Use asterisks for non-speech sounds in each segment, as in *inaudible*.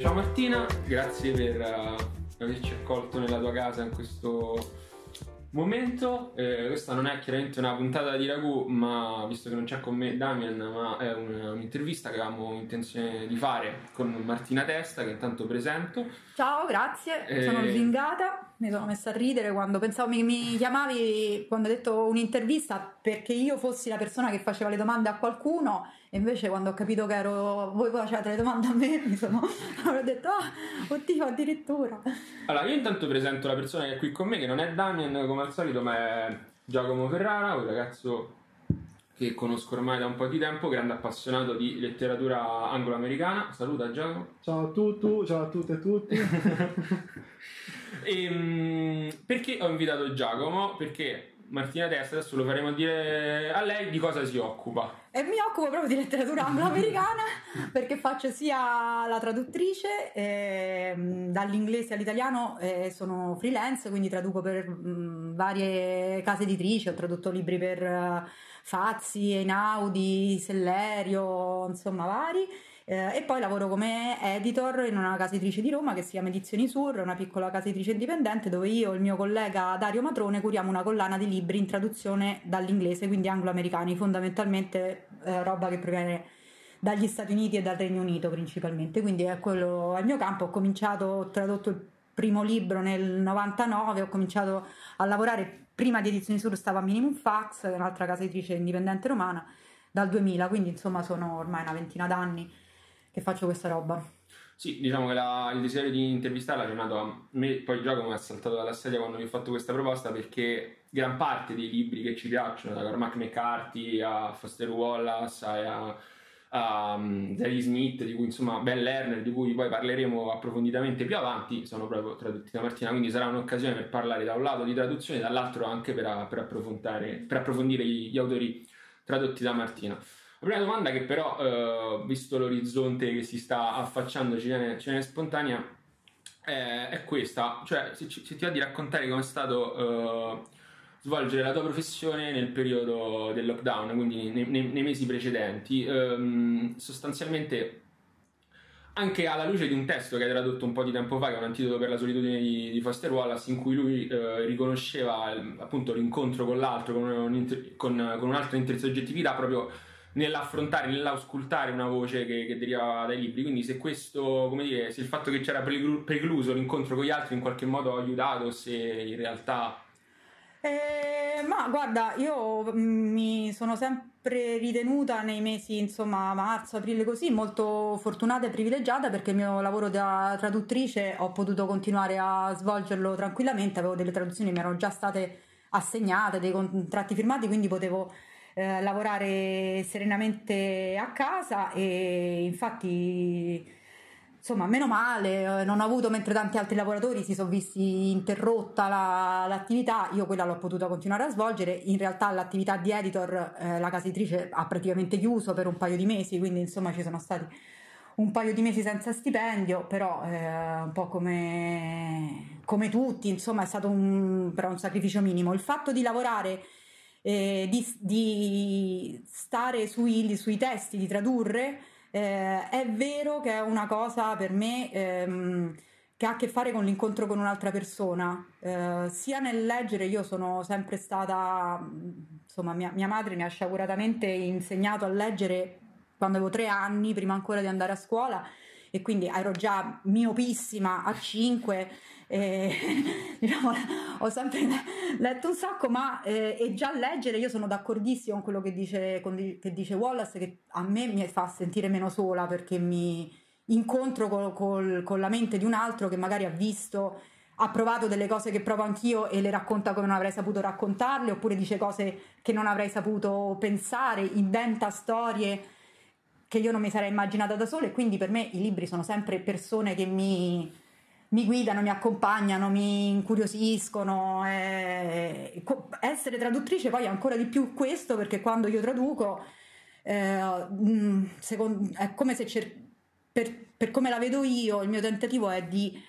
Ciao Martina, grazie per uh, averci accolto nella tua casa in questo momento. Eh, questa non è chiaramente una puntata di ragù, ma visto che non c'è con me Damian, ma è un, un'intervista che avevamo intenzione di fare con Martina Testa, che intanto presento. Ciao, grazie, eh... sono svingata. Mi sono messa a ridere quando pensavo mi, mi chiamavi quando hai detto un'intervista perché io fossi la persona che faceva le domande a qualcuno e invece quando ho capito che ero voi facevate le domande a me *laughs* mi sono ho detto ah oddio addirittura allora io intanto presento la persona che è qui con me che non è Damian come al solito ma è Giacomo Ferrara un ragazzo che conosco ormai da un po' di tempo, grande appassionato di letteratura anglo-americana. Saluta Giacomo. Ciao a tutti, ciao a tutte e tutti. *laughs* e, um, perché ho invitato Giacomo? Perché Martina Testa, adesso lo faremo dire a lei di cosa si occupa. E mi occupo proprio di letteratura *laughs* anglo-americana perché faccio sia la traduttrice eh, dall'inglese all'italiano, eh, sono freelance, quindi traduco per mh, varie case editrici, ho tradotto libri per uh, Fazzi, Einaudi, Sellerio, insomma vari eh, e poi lavoro come editor in una casa editrice di Roma che si chiama Edizioni Sur, una piccola casa editrice indipendente dove io e il mio collega Dario Matrone curiamo una collana di libri in traduzione dall'inglese, quindi anglo-americani, fondamentalmente eh, roba che proviene dagli Stati Uniti e dal Regno Unito principalmente, quindi è quello è il mio campo, ho cominciato, ho tradotto il primo libro nel 99, ho cominciato a lavorare. Prima di Edizioni Sur stavo a Minimum Fax, un'altra casa editrice indipendente romana, dal 2000, quindi insomma sono ormai una ventina d'anni che faccio questa roba. Sì, diciamo che la, il desiderio di intervistarla è nato a me, poi Giacomo è saltato dalla sedia quando mi ho fatto questa proposta perché gran parte dei libri che ci piacciono, da Cormac McCarthy a Foster Wallace a, a um, Smith, di cui insomma Ben Lerner, di cui poi parleremo approfonditamente più avanti, sono proprio tradotti da Martina, quindi sarà un'occasione per parlare da un lato di traduzione, dall'altro anche per, per, per approfondire gli, gli autori tradotti da Martina. La prima domanda che però, eh, visto l'orizzonte che si sta affacciando, ci viene, ci viene spontanea, è, è, questa, cioè se, se, ti va di raccontare come è stato eh, svolgere la tua professione nel periodo del lockdown, quindi nei, nei, nei mesi precedenti, ehm, sostanzialmente anche alla luce di un testo che hai tradotto un po' di tempo fa, che è un antidoto per la solitudine di, di Foster Wallace, in cui lui eh, riconosceva appunto l'incontro con l'altro, con, un, con, con un'altra intersoggettività proprio nell'affrontare, nell'auscultare una voce che, che, deriva dai libri. Quindi, se questo, come dire, se il fatto che c'era precluso l'incontro con gli altri in qualche modo ha aiutato, se in realtà. Eh, ma guarda, io mm, mi sono sempre ritenuta nei mesi, insomma, marzo, aprile così, molto fortunata e privilegiata perché il mio lavoro da traduttrice ho potuto continuare a svolgerlo tranquillamente, avevo delle traduzioni che mi erano già state assegnate, dei contratti firmati, quindi potevo eh, lavorare serenamente a casa e infatti insomma meno male eh, non ho avuto mentre tanti altri lavoratori si sono visti interrotta la, l'attività io quella l'ho potuta continuare a svolgere in realtà l'attività di editor eh, la casa editrice ha praticamente chiuso per un paio di mesi quindi insomma ci sono stati un paio di mesi senza stipendio, però eh, un po' come, come tutti, insomma è stato un, un sacrificio minimo. Il fatto di lavorare eh, di, di, stare sui, sui, testi, di tradurre, eh, è vero che è una cosa per me ehm, che ha a che fare con l'incontro con un'altra persona. Eh, sia nel leggere, io sono sempre stata, insomma, mia, mia madre mi ha sciaguratamente insegnato a leggere quando avevo tre anni, prima ancora di andare a scuola e quindi ero già miopissima a 5 e, *laughs* diciamo, ho sempre letto un sacco ma eh, e già leggere io sono d'accordissimo con quello che dice, con, che dice Wallace che a me mi fa sentire meno sola perché mi incontro col, col, con la mente di un altro che magari ha visto ha provato delle cose che provo anch'io e le racconta come non avrei saputo raccontarle, oppure dice cose che non avrei saputo pensare, inventa storie che io non mi sarei immaginata da sola e quindi per me i libri sono sempre persone che mi, mi guidano, mi accompagnano, mi incuriosiscono. E... Essere traduttrice poi ancora di più questo perché quando io traduco eh, mm, secondo, è come se cer- per, per, come la vedo io il mio tentativo è di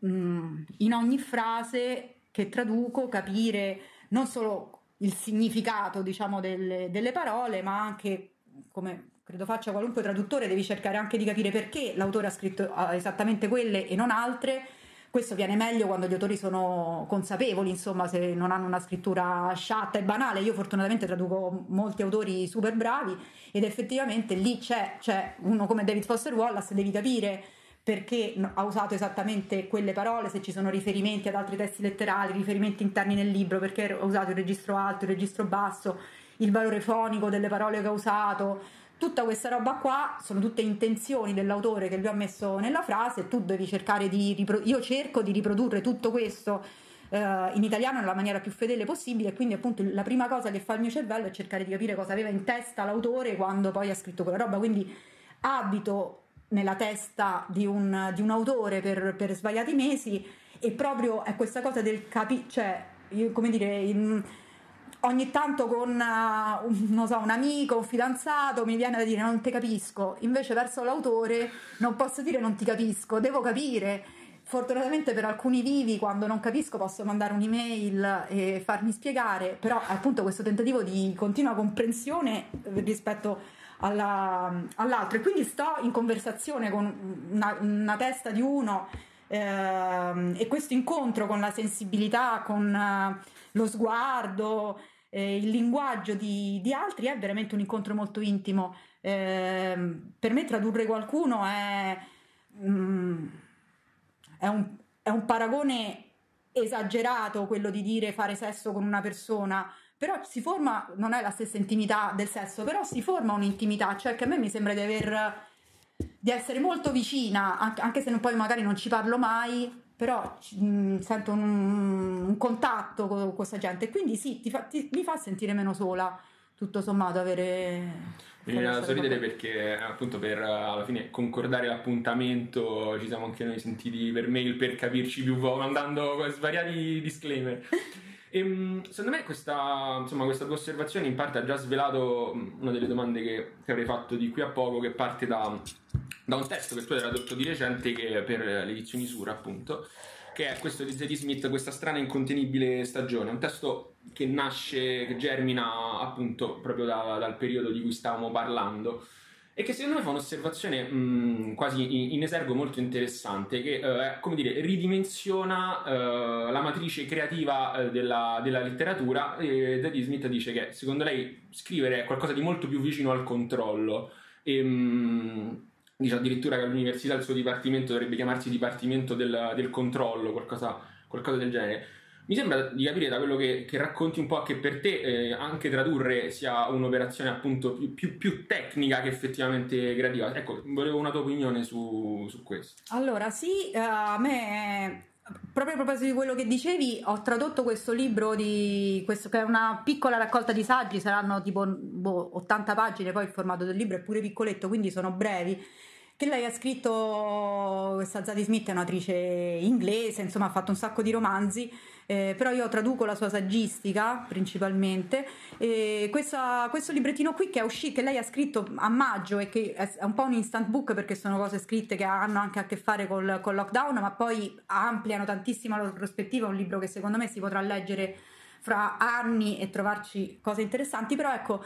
mh, mm, in ogni frase che traduco capire non solo il significato diciamo delle, delle parole ma anche come credo faccia qualunque traduttore, devi cercare anche di capire perché l'autore ha scritto esattamente quelle e non altre. Questo viene meglio quando gli autori sono consapevoli, insomma, se non hanno una scrittura sciatta e banale. Io fortunatamente traduco molti autori super bravi ed effettivamente lì c'è, c'è uno come David Foster Wallace, devi capire perché ha usato esattamente quelle parole, se ci sono riferimenti ad altri testi letterali, riferimenti interni nel libro, perché ha usato il registro alto, il registro basso, il valore fonico delle parole che ha usato. Tutta questa roba qua sono tutte intenzioni dell'autore che lui ha messo nella frase, tu devi cercare di ripro- io cerco di riprodurre tutto questo eh, in italiano nella maniera più fedele possibile quindi appunto la prima cosa che fa il mio cervello è cercare di capire cosa aveva in testa l'autore quando poi ha scritto quella roba, quindi abito nella testa di un, di un autore per, per, svariati mesi e proprio è questa cosa del capire, cioè, come dire, in, ogni tanto con uh, so, un amico, un fidanzato mi viene da dire non ti capisco, invece verso l'autore non posso dire non ti capisco, devo capire. Fortunatamente per alcuni vivi quando non capisco posso mandare un'email e farmi spiegare, però appunto questo tentativo di continua comprensione rispetto alla, all'altro e quindi sto in conversazione con una, una testa di uno eh, e questo incontro con la sensibilità, con uh, lo sguardo, eh, il linguaggio di, di, altri è veramente un incontro molto intimo. Eh, per me tradurre qualcuno è, mm, è, un, è un paragone esagerato quello di dire fare sesso con una persona però si forma, non è la stessa intimità del sesso, però si forma un'intimità, cioè che a me mi sembra di aver di essere molto vicina, anche se poi magari non ci parlo mai, però mh, mm, sento un, un, contatto con questa gente quindi sì, ti fa, ti, mi fa sentire meno sola, tutto sommato, avere... Mi viene da sorridere perché appunto per alla fine concordare l'appuntamento ci siamo anche noi sentiti per mail per capirci più mandando svariati disclaimer. E, *laughs* ehm, secondo me questa, insomma, questa tua osservazione in parte ha già svelato mm, una delle domande che, che avrei fatto di qui a poco, che parte da, da un testo che tu hai tradotto di recente che, per le edizioni Sura, appunto, che è questo di Zadie Smith, questa strana e incontenibile stagione. Un testo che nasce, che germina appunto proprio da, dal periodo di cui stavamo parlando e che secondo me fa un'osservazione mh, quasi in, esergo molto interessante che eh, come dire, ridimensiona eh, la matrice creativa eh, della, della, letteratura e Daddy Smith dice che secondo lei scrivere è qualcosa di molto più vicino al controllo e, mh, dice addirittura che all'università il suo dipartimento dovrebbe chiamarsi dipartimento del, del controllo qualcosa, qualcosa del genere mi sembra di capire da quello che, che racconti un po' che per te eh, anche tradurre sia un'operazione appunto più, più, più, tecnica che effettivamente creativa. Ecco, volevo una tua opinione su, su questo. Allora, sì, uh, a me proprio a proposito di quello che dicevi, ho tradotto questo libro di questo, che è una piccola raccolta di saggi, saranno tipo boh, 80 pagine, poi il formato del libro è pure piccoletto, quindi sono brevi che lei ha scritto, questa Zadie Smith è un'autrice inglese, insomma ha fatto un sacco di romanzi, eh, però io traduco la sua saggistica principalmente. E questa, questo librettino qui che, è uscito, che lei ha scritto a maggio e che è un po' un instant book perché sono cose scritte che hanno anche a che fare col, col lockdown, ma poi ampliano tantissimo la prospettiva, un libro che secondo me si potrà leggere fra anni e trovarci cose interessanti, però ecco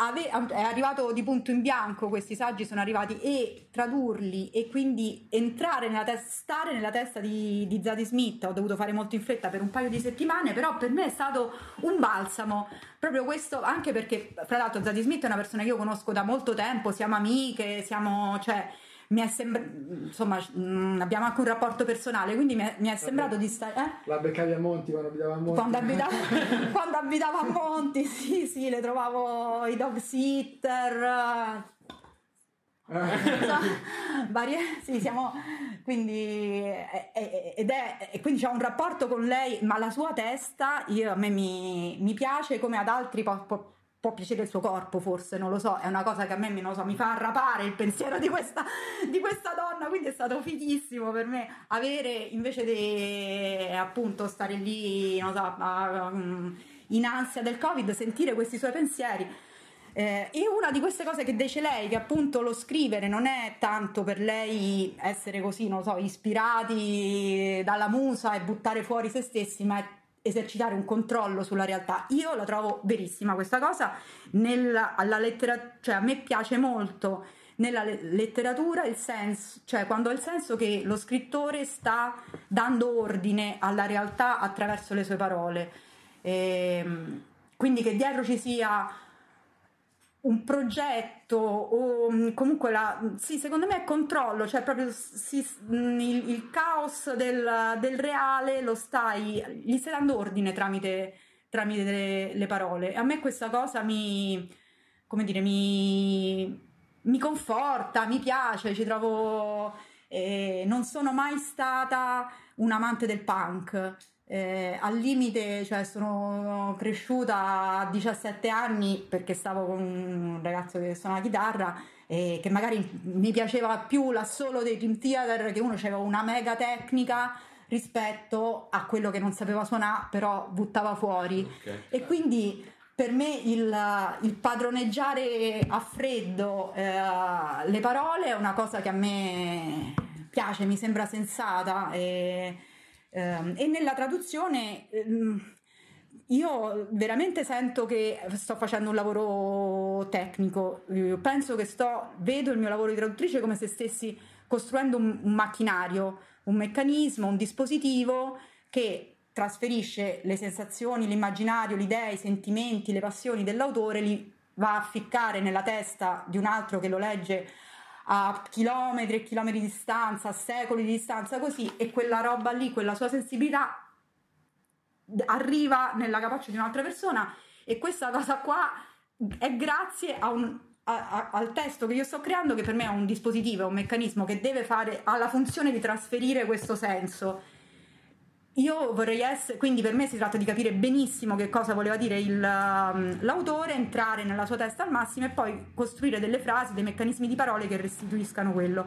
ave- è arrivato di punto in bianco questi saggi sono arrivati e tradurli e quindi entrare nella testa stare nella testa di, di Zadie Smith ho dovuto fare molto in fretta per un paio di settimane però per me è stato un balsamo. Proprio questo anche perché fra l'altro Zadie Smith è una persona che io conosco da molto tempo siamo amiche siamo cioè mi è sembrato, insomma, mm, abbiamo anche un rapporto personale, quindi mi è, mi è sembrato di stare... Eh? La beccavi a Monti quando abitava a Monti? Quando abitavo, *laughs* quando abitavo a Monti, sì, sì, le trovavo i dog sitter... varie, sì, siamo quindi ed è e quindi c'è un rapporto con lei, ma la sua testa io, a me mi, mi piace come ad altri po, po, può piacere il suo corpo forse, non lo so, è una cosa che a me so, mi fa arrapare il pensiero di questa, di questa, donna, quindi è stato fighissimo per me avere invece di appunto stare lì, so, um, in ansia del covid, sentire questi suoi pensieri. Eh, e una di queste cose che dice lei, che appunto lo scrivere non è tanto per lei essere così, non so, ispirati dalla musa e buttare fuori se stessi, ma è esercitare un controllo sulla realtà. Io la trovo verissima questa cosa, nella, lettera, cioè a me piace molto nella letteratura il senso, cioè quando ha il senso che lo scrittore sta dando ordine alla realtà attraverso le sue parole. E, ehm, quindi che dietro ci sia un progetto o mm, comunque la, sì, secondo me è controllo, cioè proprio si, mm, il, il, caos del, del, reale lo stai, gli stai dando ordine tramite, tramite le, le parole. A me questa cosa mi, come dire, mi, mi conforta, mi piace, ci trovo... Eh, non sono mai stata un amante del punk. Eh, al limite, cioè sono cresciuta a 17 anni perché stavo con un ragazzo che suona la chitarra e che magari mi piaceva più l'assolo dei Dream Theater che uno aveva una mega tecnica rispetto a quello che non sapeva suonare però buttava fuori okay. e quindi per me il, il padroneggiare a freddo eh, le parole è una cosa che a me piace, mi sembra sensata e, e nella traduzione eh, io veramente sento che sto facendo un lavoro tecnico, io penso che sto, vedo il mio lavoro di traduttrice come se stessi costruendo un, un macchinario, un meccanismo, un dispositivo che trasferisce le sensazioni, l'immaginario, le idee, i sentimenti, le passioni dell'autore, li va a ficcare nella testa di un altro che lo legge a chilometri e chilometri di distanza, a secoli di distanza, così, e quella roba lì, quella sua sensibilità arriva nella capaccia di un'altra persona. E questa cosa qua è grazie a un, a, a, al testo che io sto creando che per me è un dispositivo, è un meccanismo che deve fare, ha la funzione di trasferire questo senso io vorrei essere, quindi per me si tratta di capire benissimo che cosa voleva dire il, um, l'autore, entrare nella sua testa al massimo e poi costruire delle frasi, dei meccanismi di parole che restituiscano quello.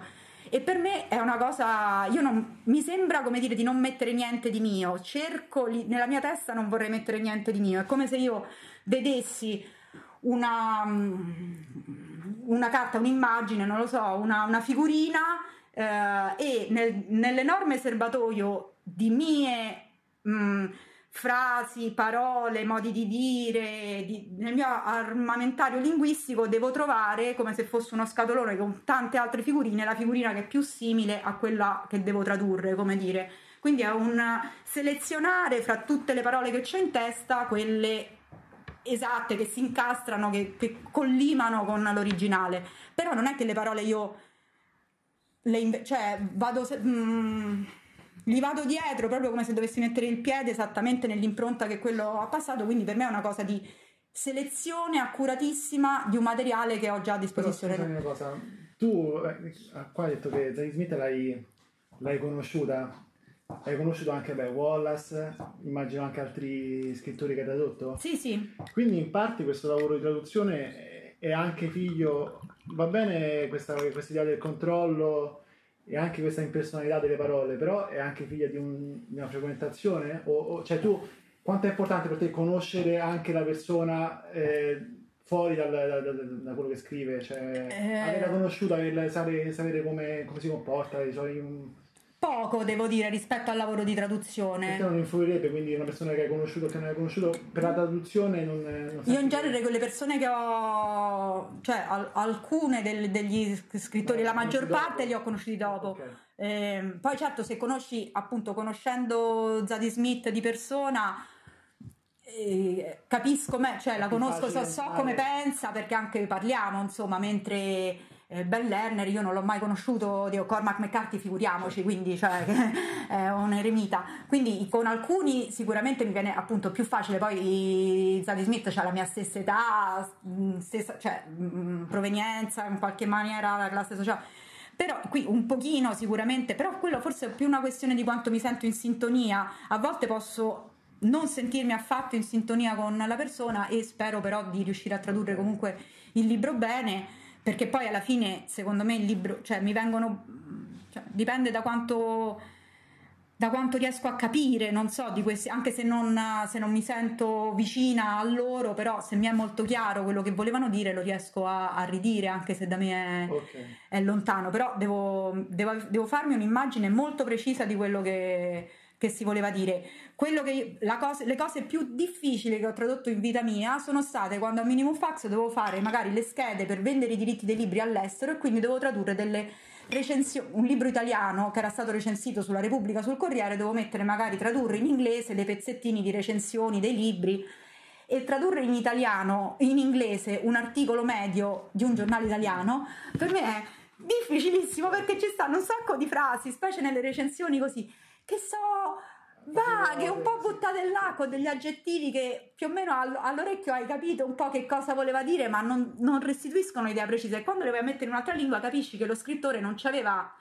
E per me è una cosa, io non, mi sembra come dire di non mettere niente di mio, cerco, nella mia testa non vorrei mettere niente di mio, è come se io vedessi una, una carta, un'immagine, non lo so, una, una figurina eh, e nel, nell'enorme serbatoio di mie mh, mm, frasi, parole, modi di dire, di, nel mio armamentario linguistico devo trovare come se fosse uno scatolone con tante altre figurine, la figurina che è più simile a quella che devo tradurre, come dire. Quindi è un selezionare fra tutte le parole che c'è in testa quelle esatte che si incastrano, che, che collimano con l'originale. Però non è che le parole io le inve- cioè vado se- mm, gli vado dietro proprio come se dovessi mettere il piede esattamente nell'impronta che quello ha passato, quindi per me è una cosa di selezione accuratissima di un materiale che ho già a disposizione. Però, una cosa, tu eh, qua hai detto che Zadie Smith l'hai, l'hai conosciuta hai conosciuto anche beh, Wallace, immagino anche altri scrittori che hai tradotto? Sì, sì. Quindi in parte questo lavoro di traduzione è anche figlio, va bene questa, questa idea del controllo e anche questa impersonalità delle parole, però è anche figlia di, un, di una frequentazione? O, o, cioè tu, quanto è importante per te conoscere anche la persona eh, fuori dal, da, da, da, quello che scrive? Cioè, eh... averla conosciuta, averla, sapere, sapere come, come, si comporta, i suoi poco, devo dire, rispetto al lavoro di traduzione. Perché non influirebbe, quindi una persona che hai conosciuto o che non hai conosciuto per la traduzione non... non Io in genere con le persone che ho, cioè al, alcune del, degli scrittori, eh, la maggior parte dopo. li ho conosciuti dopo. Okay. Eh, poi certo se conosci, appunto, conoscendo Zadie Smith di persona... Eh, capisco me, cioè la conosco, so, so come pensa perché anche parliamo, insomma, mentre eh, Ben Lerner io non l'ho mai conosciuto, Dio, Cormac McCarthy figuriamoci, quindi cioè, è un eremita. Quindi con alcuni sicuramente mi viene appunto più facile, poi Zadie Smith ha la mia stessa età, mm, stessa, cioè, mm, provenienza in qualche maniera, la classe sociale. Però qui un pochino sicuramente, però quello forse è più una questione di quanto mi sento in sintonia. A volte posso non sentirmi affatto in sintonia con la persona e spero però di riuscire a tradurre comunque il libro bene perché poi alla fine secondo me il libro, cioè mi vengono, cioè, dipende da quanto, da quanto riesco a capire, non so, di questi, anche se non, se non, mi sento vicina a loro, però se mi è molto chiaro quello che volevano dire lo riesco a, a ridire anche se da me è, okay. è lontano, però devo, devo, devo farmi un'immagine molto precisa di quello che che si voleva dire. Che, cosa, le cose più difficili che ho tradotto in vita mia sono state quando a Minimum Fax dovevo fare magari le schede per vendere i diritti dei libri all'estero e quindi dovevo tradurre delle recensioni, un libro italiano che era stato recensito sulla Repubblica sul Corriere, dovevo mettere magari tradurre in inglese dei pezzettini di recensioni dei libri e tradurre in italiano, in inglese, un articolo medio di un giornale italiano, per me è difficilissimo perché ci stanno un sacco di frasi, specie nelle recensioni così, che so vaghe, un po' buttate là con degli aggettivi che più o meno all'orecchio hai capito un po' che cosa voleva dire, ma non, non restituiscono idea precisa. E quando le vai a mettere in un'altra lingua capisci che lo scrittore non c'aveva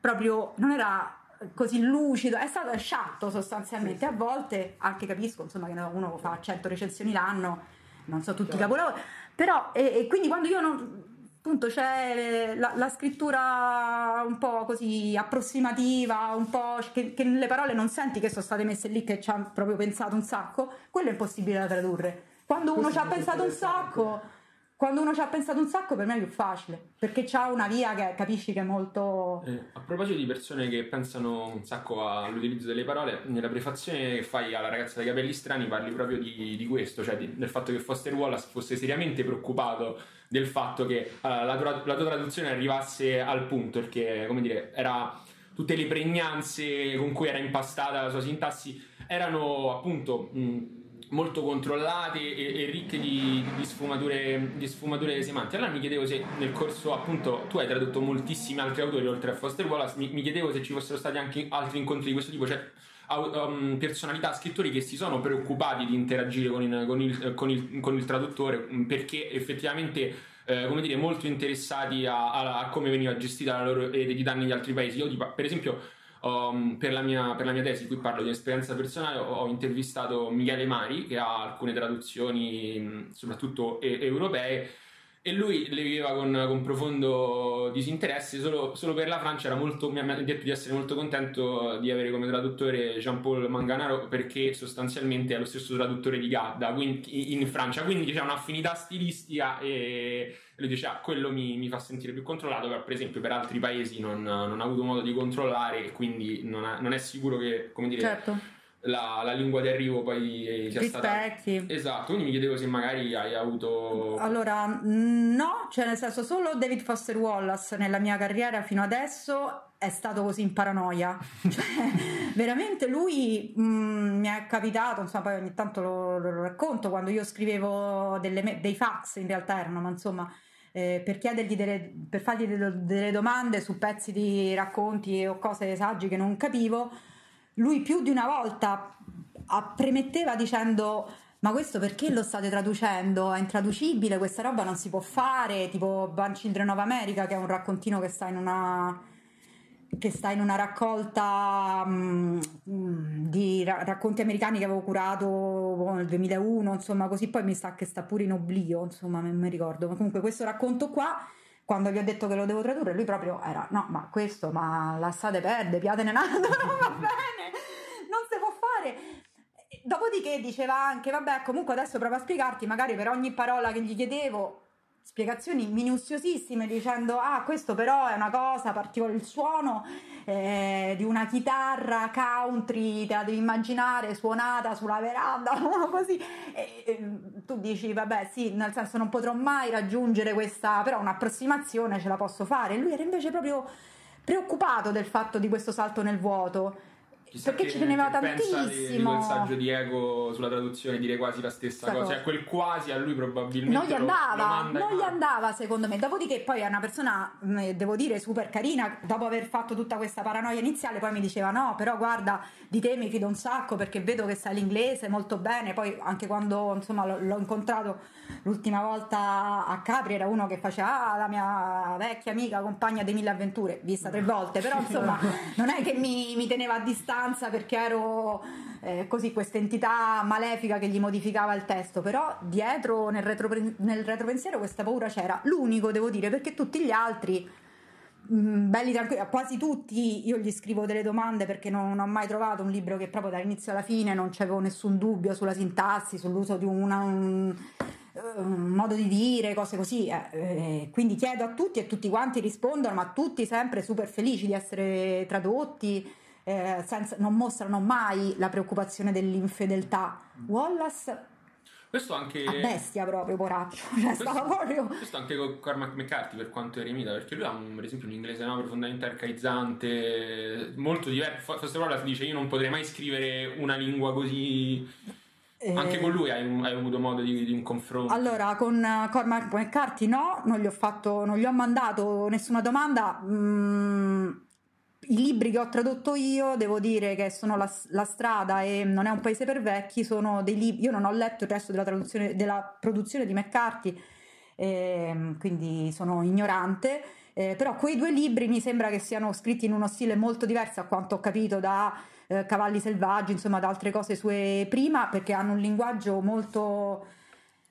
proprio, non era così lucido, è stato sciatto sostanzialmente. A volte anche capisco insomma, che uno fa 100 recensioni l'anno, non so tutti i capolavori, però e, e, quindi quando io non, appunto c'è la, la, scrittura un po' così approssimativa, un po' che, che le parole non senti che sono state messe lì, che ci ha proprio pensato un sacco, quello è impossibile da tradurre. Quando uno ci ha pensato un sacco quando uno ci ha pensato un sacco per me è più facile perché c'ha una via che capisci che è molto eh, a proposito di persone che pensano un sacco all'utilizzo delle parole nella prefazione che fai alla ragazza dai capelli strani parli proprio di, di questo cioè di, del fatto che Foster Wallace fosse seriamente preoccupato del fatto che uh, la, tua, la tua traduzione arrivasse al punto perché come dire era tutte le pregnanze con cui era impastata la sua sintassi erano appunto mh, molto controllate e, e ricche di, di, sfumature, di sfumature semantiche. Allora mi chiedevo se nel corso, appunto, tu hai tradotto moltissimi altri autori oltre a Foster Wallace, mi, mi chiedevo se ci fossero stati anche altri incontri di questo tipo, cioè um, personalità, scrittori che si sono preoccupati di interagire con il, con il, con il, con il traduttore mm, perché effettivamente... Eh, come dire, molto interessati a, a, a, come veniva gestita la loro eredità negli altri paesi. Io, per esempio, Um, per, la mia, per, la mia, tesi, qui parlo di esperienza personale, ho, ho intervistato Michele Mari che ha alcune traduzioni soprattutto e- europee e lui le viveva con, con profondo disinteresse solo, solo, per la Francia molto, mi ha detto di essere molto contento di avere come traduttore Jean-Paul Manganaro perché sostanzialmente è lo stesso traduttore di Gadda quindi, in Francia. Quindi c'è un'affinità stilistica e lui dice ah, quello mi, mi, fa sentire più controllato per esempio per altri paesi non, non ha avuto modo di controllare e quindi non, ha, non, è sicuro che come dire certo la, la, lingua di arrivo poi sia Rispetti. stata esatto quindi mi chiedevo se magari hai avuto allora no cioè nel senso solo David Foster Wallace nella mia carriera fino adesso è stato così in paranoia *laughs* cioè, veramente lui mh, mm, mi è capitato insomma poi ogni tanto lo, lo racconto quando io scrivevo delle, dei fax in realtà erano ma insomma eh, per chiedergli delle, per fargli delle, delle domande su pezzi di racconti o cose saggi che non capivo lui più di una volta premetteva dicendo ma questo perché lo state traducendo? È intraducibile, questa roba non si può fare, tipo Ban Children of America che è un raccontino che sta in una, che sta in una raccolta um, di ra- racconti americani che avevo curato boh, nel 2001, insomma così. Poi mi sa che sta pure in oblio, insomma non mi ricordo, ma comunque questo racconto qua quando gli ho detto che lo devo tradurre, lui proprio era: no, ma questo, ma lasciate perdere, piatene nato, *laughs* non va bene, non si può fare. Dopodiché diceva anche: vabbè, comunque adesso provo a spiegarti, magari per ogni parola che gli chiedevo, spiegazioni minuziosissime dicendo ah questo però è una cosa particolare il suono eh, di una chitarra country te la devi immaginare suonata sulla veranda *laughs* così. E, e, tu dici vabbè sì nel senso non potrò mai raggiungere questa però un'approssimazione ce la posso fare. Lui era invece proprio preoccupato del fatto di questo salto nel vuoto Chissà perché ci teneva tantissimo. Di, di quel saggio di ego sulla traduzione dire quasi la stessa cosa. cosa. Cioè, quel quasi a lui probabilmente. Non gli andava, lo, lo non gli andava secondo me. Dopodiché, poi è una persona, mm, devo dire, super carina. Dopo aver fatto tutta questa paranoia iniziale, poi mi diceva: No, però guarda, di te mi fido un sacco perché vedo che sai l'inglese molto bene. Poi, anche quando insomma l'ho incontrato l'ultima volta a Capri, era uno che faceva ah, la mia vecchia amica, compagna di mille avventure, vista tre volte. Però, *laughs* insomma, non è che mi, mi teneva a distanza distanza perché ero eh, così questa entità malefica che gli modificava il testo, però dietro nel, retro, nel retropensiero questa paura c'era. L'unico devo dire perché tutti gli altri mh, mm, belli tranquilli, quasi tutti io gli scrivo delle domande perché non, non, ho mai trovato un libro che proprio dall'inizio alla fine non c'avevo nessun dubbio sulla sintassi, sull'uso di una, un, un modo di dire, cose così. Eh, eh, quindi chiedo a tutti e tutti quanti rispondono, ma tutti sempre super felici di essere tradotti eh, senza, non mostrano mai la preoccupazione dell'infedeltà. Wallace questo anche... A bestia proprio, poraccio. *laughs* Cioè, questo, proprio... questo anche con Cormac McCarthy per quanto eremita, perché lui ha un, per esempio un inglese no, profondamente arcaizzante, molto diverso. Forse Wallace dice io non potrei mai scrivere una lingua così anche con lui hai, un, hai avuto modo di, di, un confronto? Allora, con Cormac McCarthy no, non gli ho fatto, non gli ho mandato nessuna domanda. Mm, I libri che ho tradotto io, devo dire che sono la, la, strada e non è un paese per vecchi, sono dei libri. Io non ho letto il resto della, della produzione di McCarthy, eh, quindi sono ignorante. Eh, però quei due libri mi sembra che siano scritti in uno stile molto diverso a quanto ho capito da eh, Cavalli selvaggi, insomma da altre cose sue prima, perché hanno un linguaggio molto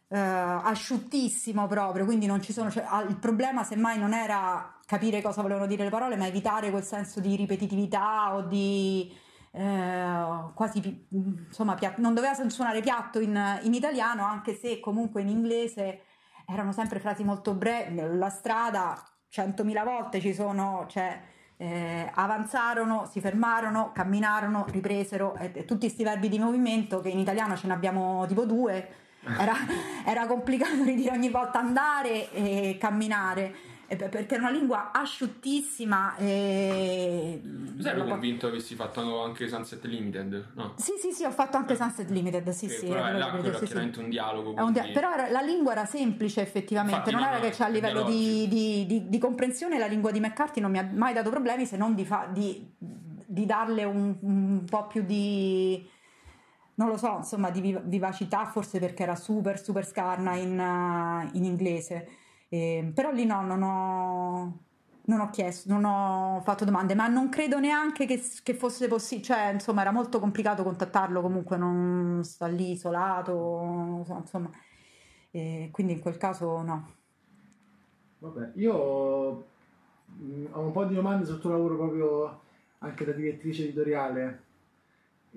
eh, asciuttissimo proprio, quindi non ci sono, cioè, il problema semmai non era capire cosa volevano dire le parole, ma evitare quel senso di ripetitività o di eh, quasi insomma piatto, non doveva suonare piatto in, in italiano, anche se comunque in inglese erano sempre frasi molto brevi, la strada centomila volte ci sono, cioè eh, avanzarono, si fermarono, camminarono, ripresero, e, e tutti questi verbi di movimento che in italiano ce ne abbiamo tipo due, era, *laughs* era complicato di dire ogni volta andare e camminare perché è una lingua asciuttissima e... Tu eri convinto che avessi fatto anche Sunset Limited? No? Sì, sì, sì, ho fatto anche Sunset Limited, sì, sì. Però là, quello sì, chiaramente sì. un dialogo. Un dia- però era, la lingua era semplice effettivamente, Infatti, non no, era che c'è a livello di, di, di, di, comprensione la lingua di McCarthy non mi ha mai dato problemi se non di, fa- di darle un, un po' più di non lo so, insomma, di vivacità, forse perché era super, super scarna in, uh, in inglese. Eh, però lì no, non ho, non ho, chiesto, non ho fatto domande, ma non credo neanche che, che fosse possibile, cioè insomma era molto complicato contattarlo, comunque non sta lì isolato, insomma, eh, quindi in quel caso no. Vabbè, io mh, ho un po' di domande sul tuo lavoro proprio anche da direttrice editoriale.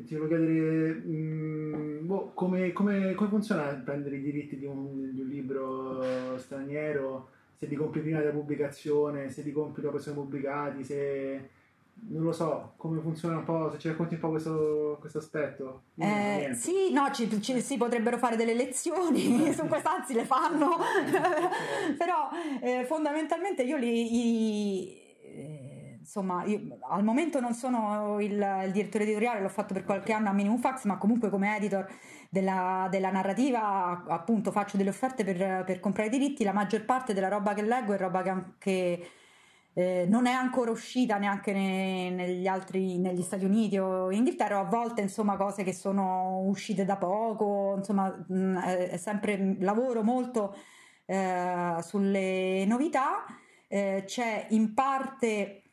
Ti volevo chiedere mh, boh, come, come, come, funziona prendere i diritti di un, di un, libro straniero, se li compri prima della pubblicazione, se li compri dopo che sono pubblicati, se non lo so, come funziona un po', se ci racconti un po' questo, questo aspetto. Eh, sì, no, ci, ci, si potrebbero fare delle lezioni, *laughs* su questo anzi le fanno, *laughs* però eh, fondamentalmente io li... li insomma, io al momento non sono il, il, direttore editoriale, l'ho fatto per qualche anno a Minimum Fax, ma comunque come editor della, della narrativa appunto faccio delle offerte per, per, comprare i diritti, la maggior parte della roba che leggo è roba che anche eh, non è ancora uscita neanche ne, negli altri, negli Stati Uniti o in Inghilterra, a volte insomma cose che sono uscite da poco, insomma mh, è, è sempre lavoro molto eh, sulle novità, eh, c'è in parte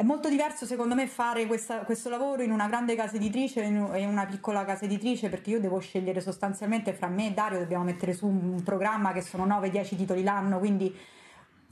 è molto diverso secondo me fare questa, questo lavoro in una grande casa editrice e in una piccola casa editrice perché io devo scegliere sostanzialmente fra me e Dario dobbiamo mettere su un programma che sono 9-10 titoli l'anno quindi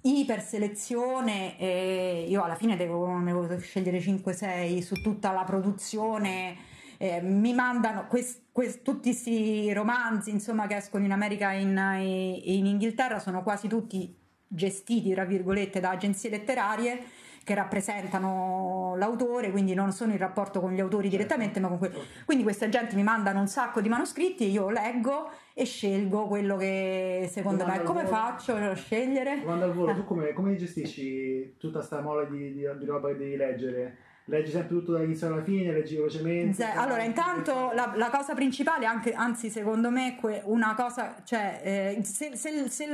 iper selezione e io alla fine devo, ne devo scegliere 5-6 su tutta la produzione eh, mi mandano quest, quest, tutti questi romanzi insomma che escono in America e in, in Inghilterra sono quasi tutti gestiti tra virgolette da agenzie letterarie che rappresentano l'autore, quindi non sono in rapporto con gli autori certo. direttamente, ma con quelli. Quindi questa gente mi mandano un sacco di manoscritti, io leggo e scelgo quello che secondo Domanda me. Come volo. faccio a scegliere? Domanda al volo, tu come, come, gestisci tutta sta mole di, di, di roba che devi leggere? leggi sempre tutto dall'inizio alla fine, leggi velocemente. Allora, intanto la, la, cosa principale, anche, anzi, secondo me, una cosa, cioè, eh, se, se, se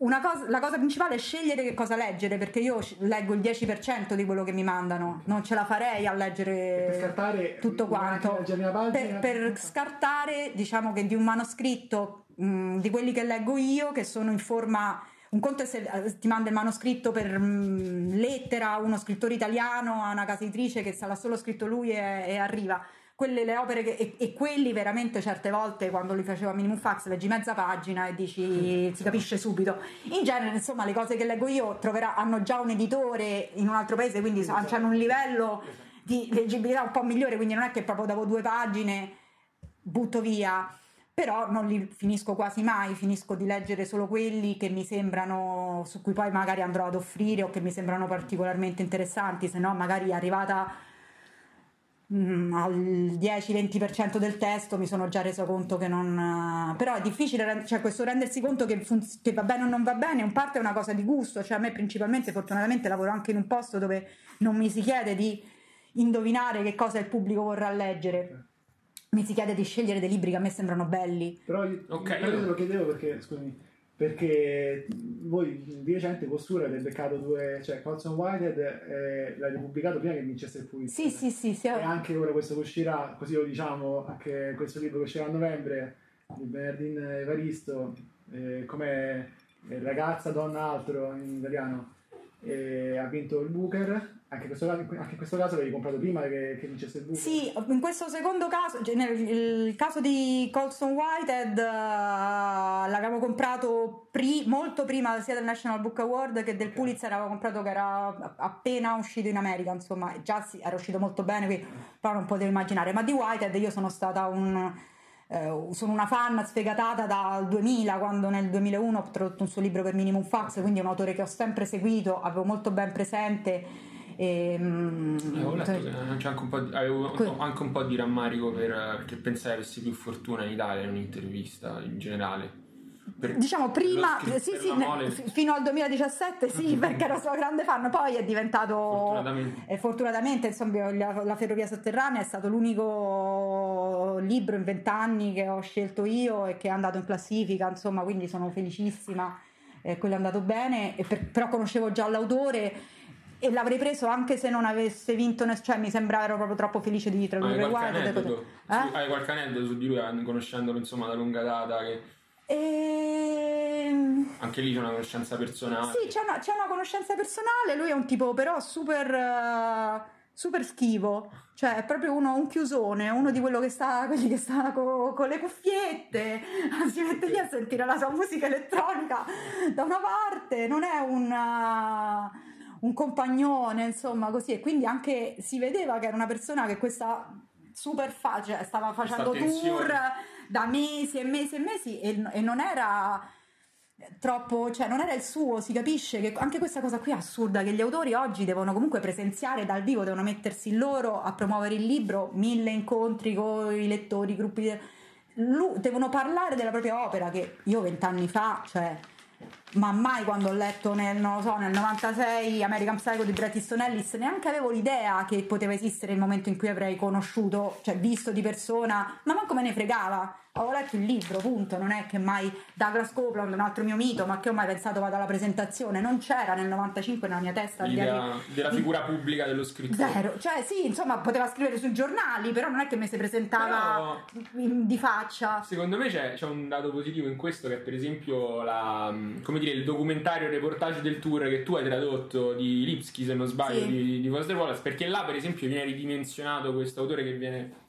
Cosa, la cosa principale è scegliere che cosa leggere perché io leggo il 10% di quello che mi mandano, non ce la farei a leggere tutto quanto. Per, per, scartare, diciamo che di un manoscritto mh, di quelli che leggo io, che sono in forma. Un conto è se eh, ti manda il manoscritto per mh, lettera, uno scrittore italiano a una casa editrice che l'ha solo scritto lui e, e arriva quelle le opere che, e, e, quelli veramente certe volte quando li faceva Minimum Fax leggi mezza pagina e dici si capisce subito. In genere insomma le cose che leggo io troverà, hanno già un editore in un altro paese quindi esatto. hanno un livello di leggibilità un po' migliore quindi non è che proprio dopo due pagine butto via. Però non li finisco quasi mai, finisco di leggere solo quelli che mi sembrano, su cui poi magari andrò ad offrire o che mi sembrano particolarmente interessanti, se no magari arrivata mm, al 10-20% del testo mi sono già reso conto che non... però è difficile, cioè questo rendersi conto che, fun- che va bene o non va bene, in parte è una cosa di gusto, cioè a me principalmente, fortunatamente lavoro anche in un posto dove non mi si chiede di indovinare che cosa il pubblico vorrà leggere. Mi si chiede di scegliere dei libri che a me sembrano belli. Però io, okay, però io te lo chiedevo perché, scusami, perché voi di recente Postura avete beccato due, cioè Colson Whitehead eh, l'avete pubblicato prima che vincesse il Pulitzer. Sì, sì, sì, sì. E anche ora questo che uscirà, così lo diciamo, anche questo libro che uscirà a novembre di Bernardin Evaristo, eh, come ragazza, donna, altro in italiano, eh, ha vinto il Booker anche in questo caso, anche in questo caso l'avevi comprato prima che, che vincesse il Booker? Sì, in questo secondo caso, cioè nel caso di Colson Whitehead, uh, l'avevamo comprato pri- molto prima sia del National Book Award che del okay. Pulitzer, l'avevo comprato che era appena uscito in America, insomma, già sì, era uscito molto bene, quindi però non potevo immaginare. Ma di Whitehead io sono stata un... Uh, sono una fan sfegatata dal 2000 quando nel 2001 ho tradotto un suo libro per Minimum Fax quindi è un autore che ho sempre seguito avevo molto ben presente e, avevo letto che c'è anche un po' di, avevo que- anche un po' di rammarico per, perché pensai avessi più fortuna in Italia in un'intervista in generale. Per diciamo prima, sì, sì, mole... fino al 2017 sì, perché ero sua grande fan, poi è diventato fortunatamente, eh, fortunatamente insomma, la, la, Ferrovia Sotterranea è stato l'unico libro in vent'anni che ho scelto io e che è andato in classifica, insomma, quindi sono felicissima, eh, quello è andato bene, per, però conoscevo già l'autore e l'avrei preso anche se non avesse vinto nessuno, cioè mi sembrava ero proprio troppo felice di tradurre Wild eh? hai qualche aneddoto su di lui conoscendolo insomma da lunga data che... e... Ehm, anche lì c'è una conoscenza personale. sì c'è una, c'è una conoscenza personale lui è un tipo però super uh, super schivo. Cioè è proprio uno, un chiusone uno di quello che sta quelli che sta con co le cuffiette *laughs* si mette lì a sentire la sua musica elettronica da una parte non è un un compagnone, insomma, così. E quindi anche si vedeva che era una persona che questa super facile, cioè stava facendo tour da mesi e mesi e mesi e, e non era troppo, cioè non era il suo, si capisce che anche questa cosa qui è assurda, che gli autori oggi devono comunque presenziare dal vivo, devono mettersi loro a promuovere il libro, mille incontri con i lettori, gruppi, devono parlare della propria opera che io vent'anni fa, cioè ma mai quando ho letto nel, so, nel 96 American Psycho di Bret Easton Ellis neanche avevo l'idea che poteva esistere il momento in cui avrei conosciuto, cioè visto di persona, ma manco me ne fregava avevo letto il libro, punto, non è che mai Douglas Copeland, un altro mio mito, ma che ho mai pensato vada alla presentazione, non c'era nel 95 nella mia testa l'idea della figura pubblica dello scrittore. Zero, cioè sì, insomma, poteva scrivere sui giornali, però non è che mi si presentava però, di faccia. Secondo me c'è, c'è, un dato positivo in questo che per esempio la, come dire, il documentario, il reportage del tour che tu hai tradotto di Lipsky, se non sbaglio, sì. di, di Foster Wallace, perché là per esempio viene ridimensionato questo autore che viene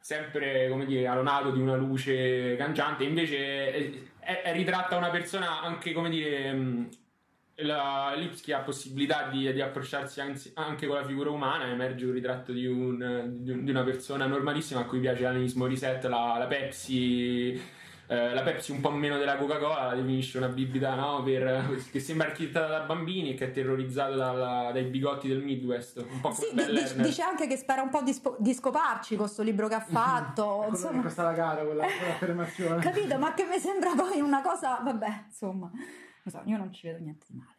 sempre come dire alonato di una luce cangiante invece è, è ritratta una persona anche come dire la Lipsky ha possibilità di, di approcciarsi anzi, anche con la figura umana emerge un ritratto di, un, di, una persona normalissima a cui piace l'animismo reset la, la Pepsi eh, la Pepsi un po' meno della Coca-Cola la definisce una bibita no? per, che sembra architettata da bambini e che è terrorizzato dalla, dai bigotti del Midwest. Un po' sì, d- dice anche che spera un po' di, spo- di scoparci con questo libro che ha fatto *laughs* insomma. questa la gara quella, quell'affermazione capito? Ma che mi sembra poi una cosa vabbè insomma. So, io non ci vedo niente di male.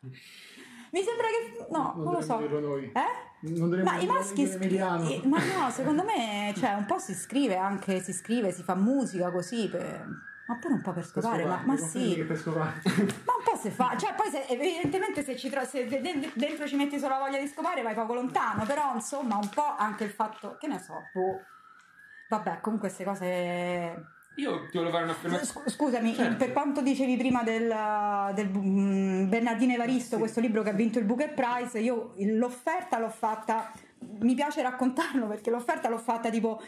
*laughs* Mi sembra che no non, non lo so. noi. eh? Ma i maschi scrivono ma no secondo me cioè, un po' si scrive anche si scrive si fa musica così per ma pure un po' per scopare, ma, ma sì. Per scopare. ma un po' se fa, cioè poi se, evidentemente se, ci, se dentro ci metti solo la voglia di scopare vai poco lontano, però insomma un po' anche il fatto, che ne so, boh. Vabbè, comunque queste cose io ti volevo fare un'affermazione. Scusami, certo. per quanto dicevi prima del, del um, Bernardino Evaristo, sì. questo libro che ha vinto il Booker Prize, io l'offerta l'ho fatta, mi piace raccontarlo *laughs* perché l'offerta l'ho fatta tipo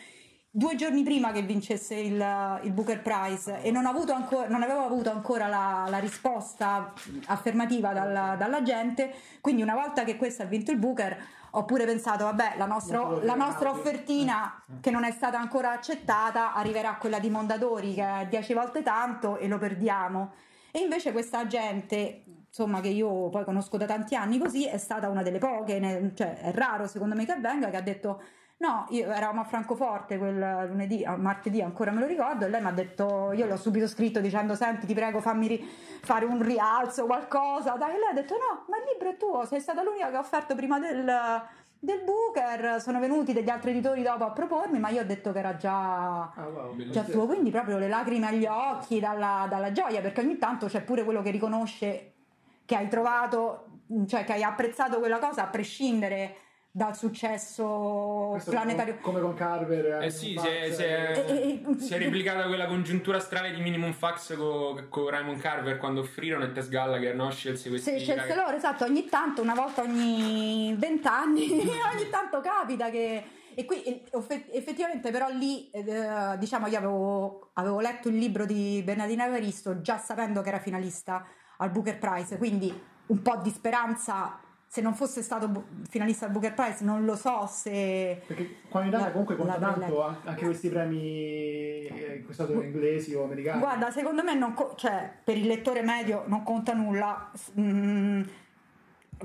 due giorni prima che vincesse il, il Booker Prize e non, ancora, non, avevo avuto ancora la, la risposta affermativa dalla, dalla, gente, quindi una volta che questo ha vinto il Booker ho pure pensato, vabbè, la nostra, la nostra offertina che non è stata ancora accettata arriverà quella di Mondadori che è 10 volte tanto e lo perdiamo. E invece questa gente, insomma, che io poi conosco da tanti anni così, è stata una delle poche, cioè è raro secondo me che avvenga, che ha detto No, io eravamo a Francoforte quel lunedì, martedì ancora me lo ricordo, e lei mi ha detto, io l'ho subito scritto dicendo senti ti prego fammi ri- fare un rialzo, qualcosa, dai, e lei ha detto no, ma il libro è tuo, sei stata l'unica che ha offerto prima del, del Booker, sono venuti degli altri editori dopo a propormi, ma io ho detto che era già, ah, wow, già tuo, quindi proprio le lacrime agli occhi dalla, dalla gioia, perché ogni tanto c'è pure quello che riconosce che hai trovato, cioè che hai apprezzato quella cosa a prescindere dal successo Questo planetario. Come con Carver. Eh sì, si è, si, è, e, e, si è, replicata quella congiuntura strana di Minimum Fax con, con Raymond Carver quando offrirono e Tess Gallagher no? scelse questi Sì, scelse loro, esatto, ogni tanto, una volta ogni vent'anni, *laughs* ogni tanto capita che... E qui effettivamente però lì, eh, diciamo, io avevo, avevo, letto il libro di Bernardina Evaristo già sapendo che era finalista al Booker Prize, quindi un po' di speranza se non fosse stato finalista al Booker Prize non lo so se perché qua in Italia la, comunque conta tanto anche questi premi eh, in questo caso inglesi o americani. guarda secondo me non co- cioè, per il lettore medio non conta nulla mm,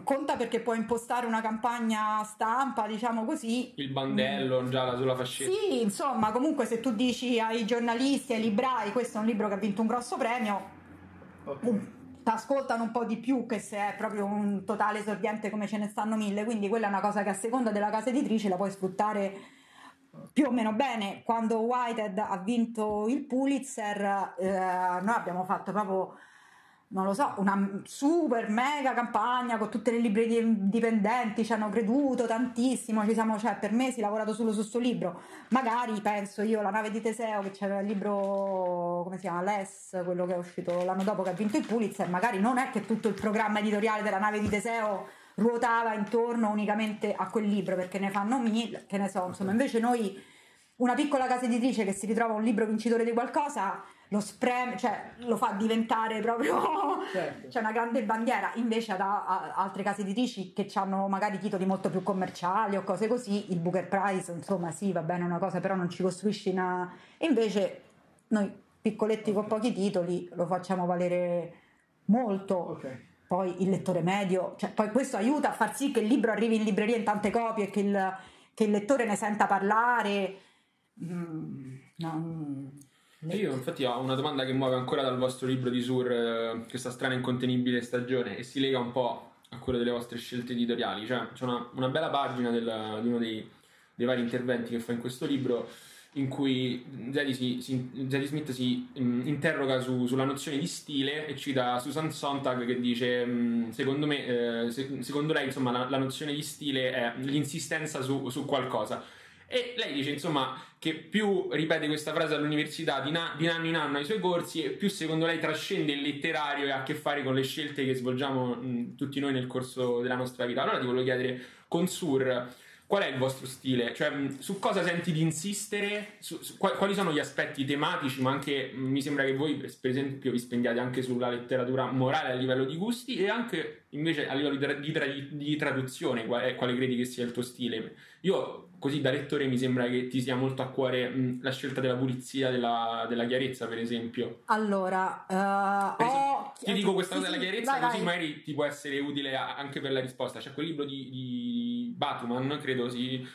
conta perché puoi impostare una campagna stampa diciamo così. Il bandello mm. già sulla fascetta. Sì insomma comunque se tu dici ai giornalisti ai librai questo è un libro che ha vinto un grosso premio okay ascoltano un po' di più che se è proprio un totale esordiente come ce ne stanno mille, quindi quella è una cosa che a seconda della casa editrice la puoi sfruttare più o meno bene. Quando Whitehead ha vinto il Pulitzer, eh, noi abbiamo fatto proprio non lo so, una super mega campagna con tutte le librerie indipendenti, ci hanno creduto tantissimo, ci siamo, cioè, per mesi lavorato solo su questo libro. Magari penso io, La nave di Teseo, che c'era il libro, come si chiama, Les, quello che è uscito l'anno dopo che ha vinto il Pulitzer, magari non è che tutto il programma editoriale della nave di Teseo ruotava intorno unicamente a quel libro, perché ne fanno mille, che ne so, insomma, invece noi, una piccola casa editrice che si ritrova un libro vincitore di qualcosa lo spreme, cioè lo fa diventare proprio *laughs* certo. c'è una grande bandiera. Invece ad a, altre case editrici che hanno magari titoli molto più commerciali o cose così, il Booker Prize, insomma, sì, va bene una cosa, però non ci costruisci una. E invece noi piccoletti okay. con pochi titoli lo facciamo valere molto. Okay. Poi il lettore medio, cioè, poi questo aiuta a far sì che il libro arrivi in libreria in tante copie e che il, che il lettore ne senta parlare. Mm, no, e io infatti ho una domanda che muove ancora dal vostro libro di Sur, eh, questa strana incontenibile stagione, e si lega un po' a quella delle vostre scelte editoriali. Cioè, c'è una, una bella pagina del, di uno dei, dei, vari interventi che fa in questo libro in cui Zadie, Smith si um, interroga su, sulla nozione di stile e cita Susan Sontag che dice um, secondo me, eh, se, secondo lei insomma la, la, nozione di stile è l'insistenza su, su qualcosa e lei dice insomma che più ripete questa frase all'università di, na- di, anno in anno ai suoi corsi e più secondo lei trascende il letterario e ha a che fare con le scelte che svolgiamo mh, tutti noi nel corso della nostra vita. Allora ti volevo chiedere con Sur qual è il vostro stile? Cioè, su cosa senti di insistere? Su, su, quali sono gli aspetti tematici? Ma anche mi sembra che voi, per esempio, vi spendiate anche sulla letteratura morale a livello di gusti e anche invece a livello di, tra, di, tra, di traduzione. Quale, quale credi che sia il tuo stile? Io, così da lettore, mi sembra che ti sia molto a cuore mh, la scelta della pulizia, della, della, chiarezza, per esempio. Allora, uh, per esempio, ho... ti dico questa cosa della chiarezza, vai, così vai. magari ti può essere utile anche per la risposta. C'è quel libro di, di Batuman, credo si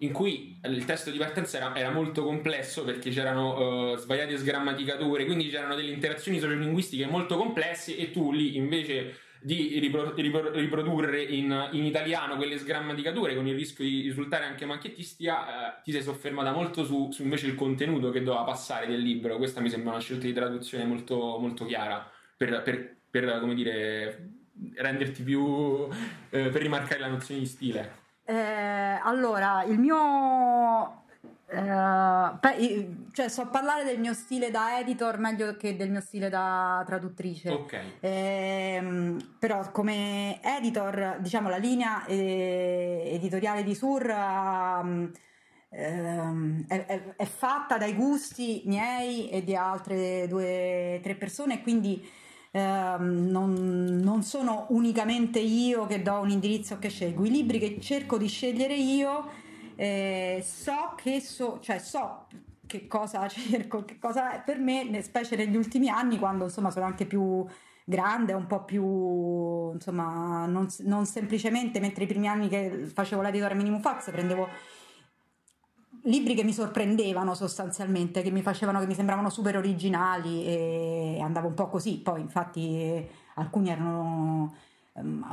in cui il testo di partenza era, era molto complesso perché c'erano uh, svariate sgrammaticature, quindi c'erano delle interazioni sociolinguistiche molto complesse e tu lì invece di ripro- ripro- riprodurre in, in, italiano quelle sgrammaticature con il rischio di risultare anche macchiettistica, eh, ti sei soffermata molto su, su, invece il contenuto che doveva passare del libro. Questa mi sembra una scelta di traduzione molto, molto chiara per, per, per come dire, renderti più eh, per rimarcare la nozione di stile. Eh, allora, il mio Uh, cioè, so parlare del mio stile da editor meglio che del mio stile da traduttrice. Ok. Eh, però, come editor, diciamo, la linea eh, editoriale di Sur um, è, è, è, fatta dai gusti miei e di altre due o tre persone, quindi. Uh, eh, non, non, sono unicamente io che do un indirizzo che scelgo, i libri che cerco di scegliere io eh, so che so, cioè so che cosa *laughs* cerco, che cosa per me, specie negli ultimi anni quando insomma sono anche più grande, un po' più insomma non, non semplicemente mentre i primi anni che facevo l'editore Minimum Fax prendevo libri che mi sorprendevano sostanzialmente, che mi facevano, che mi sembravano super originali e andavo un po' così, poi infatti alcuni erano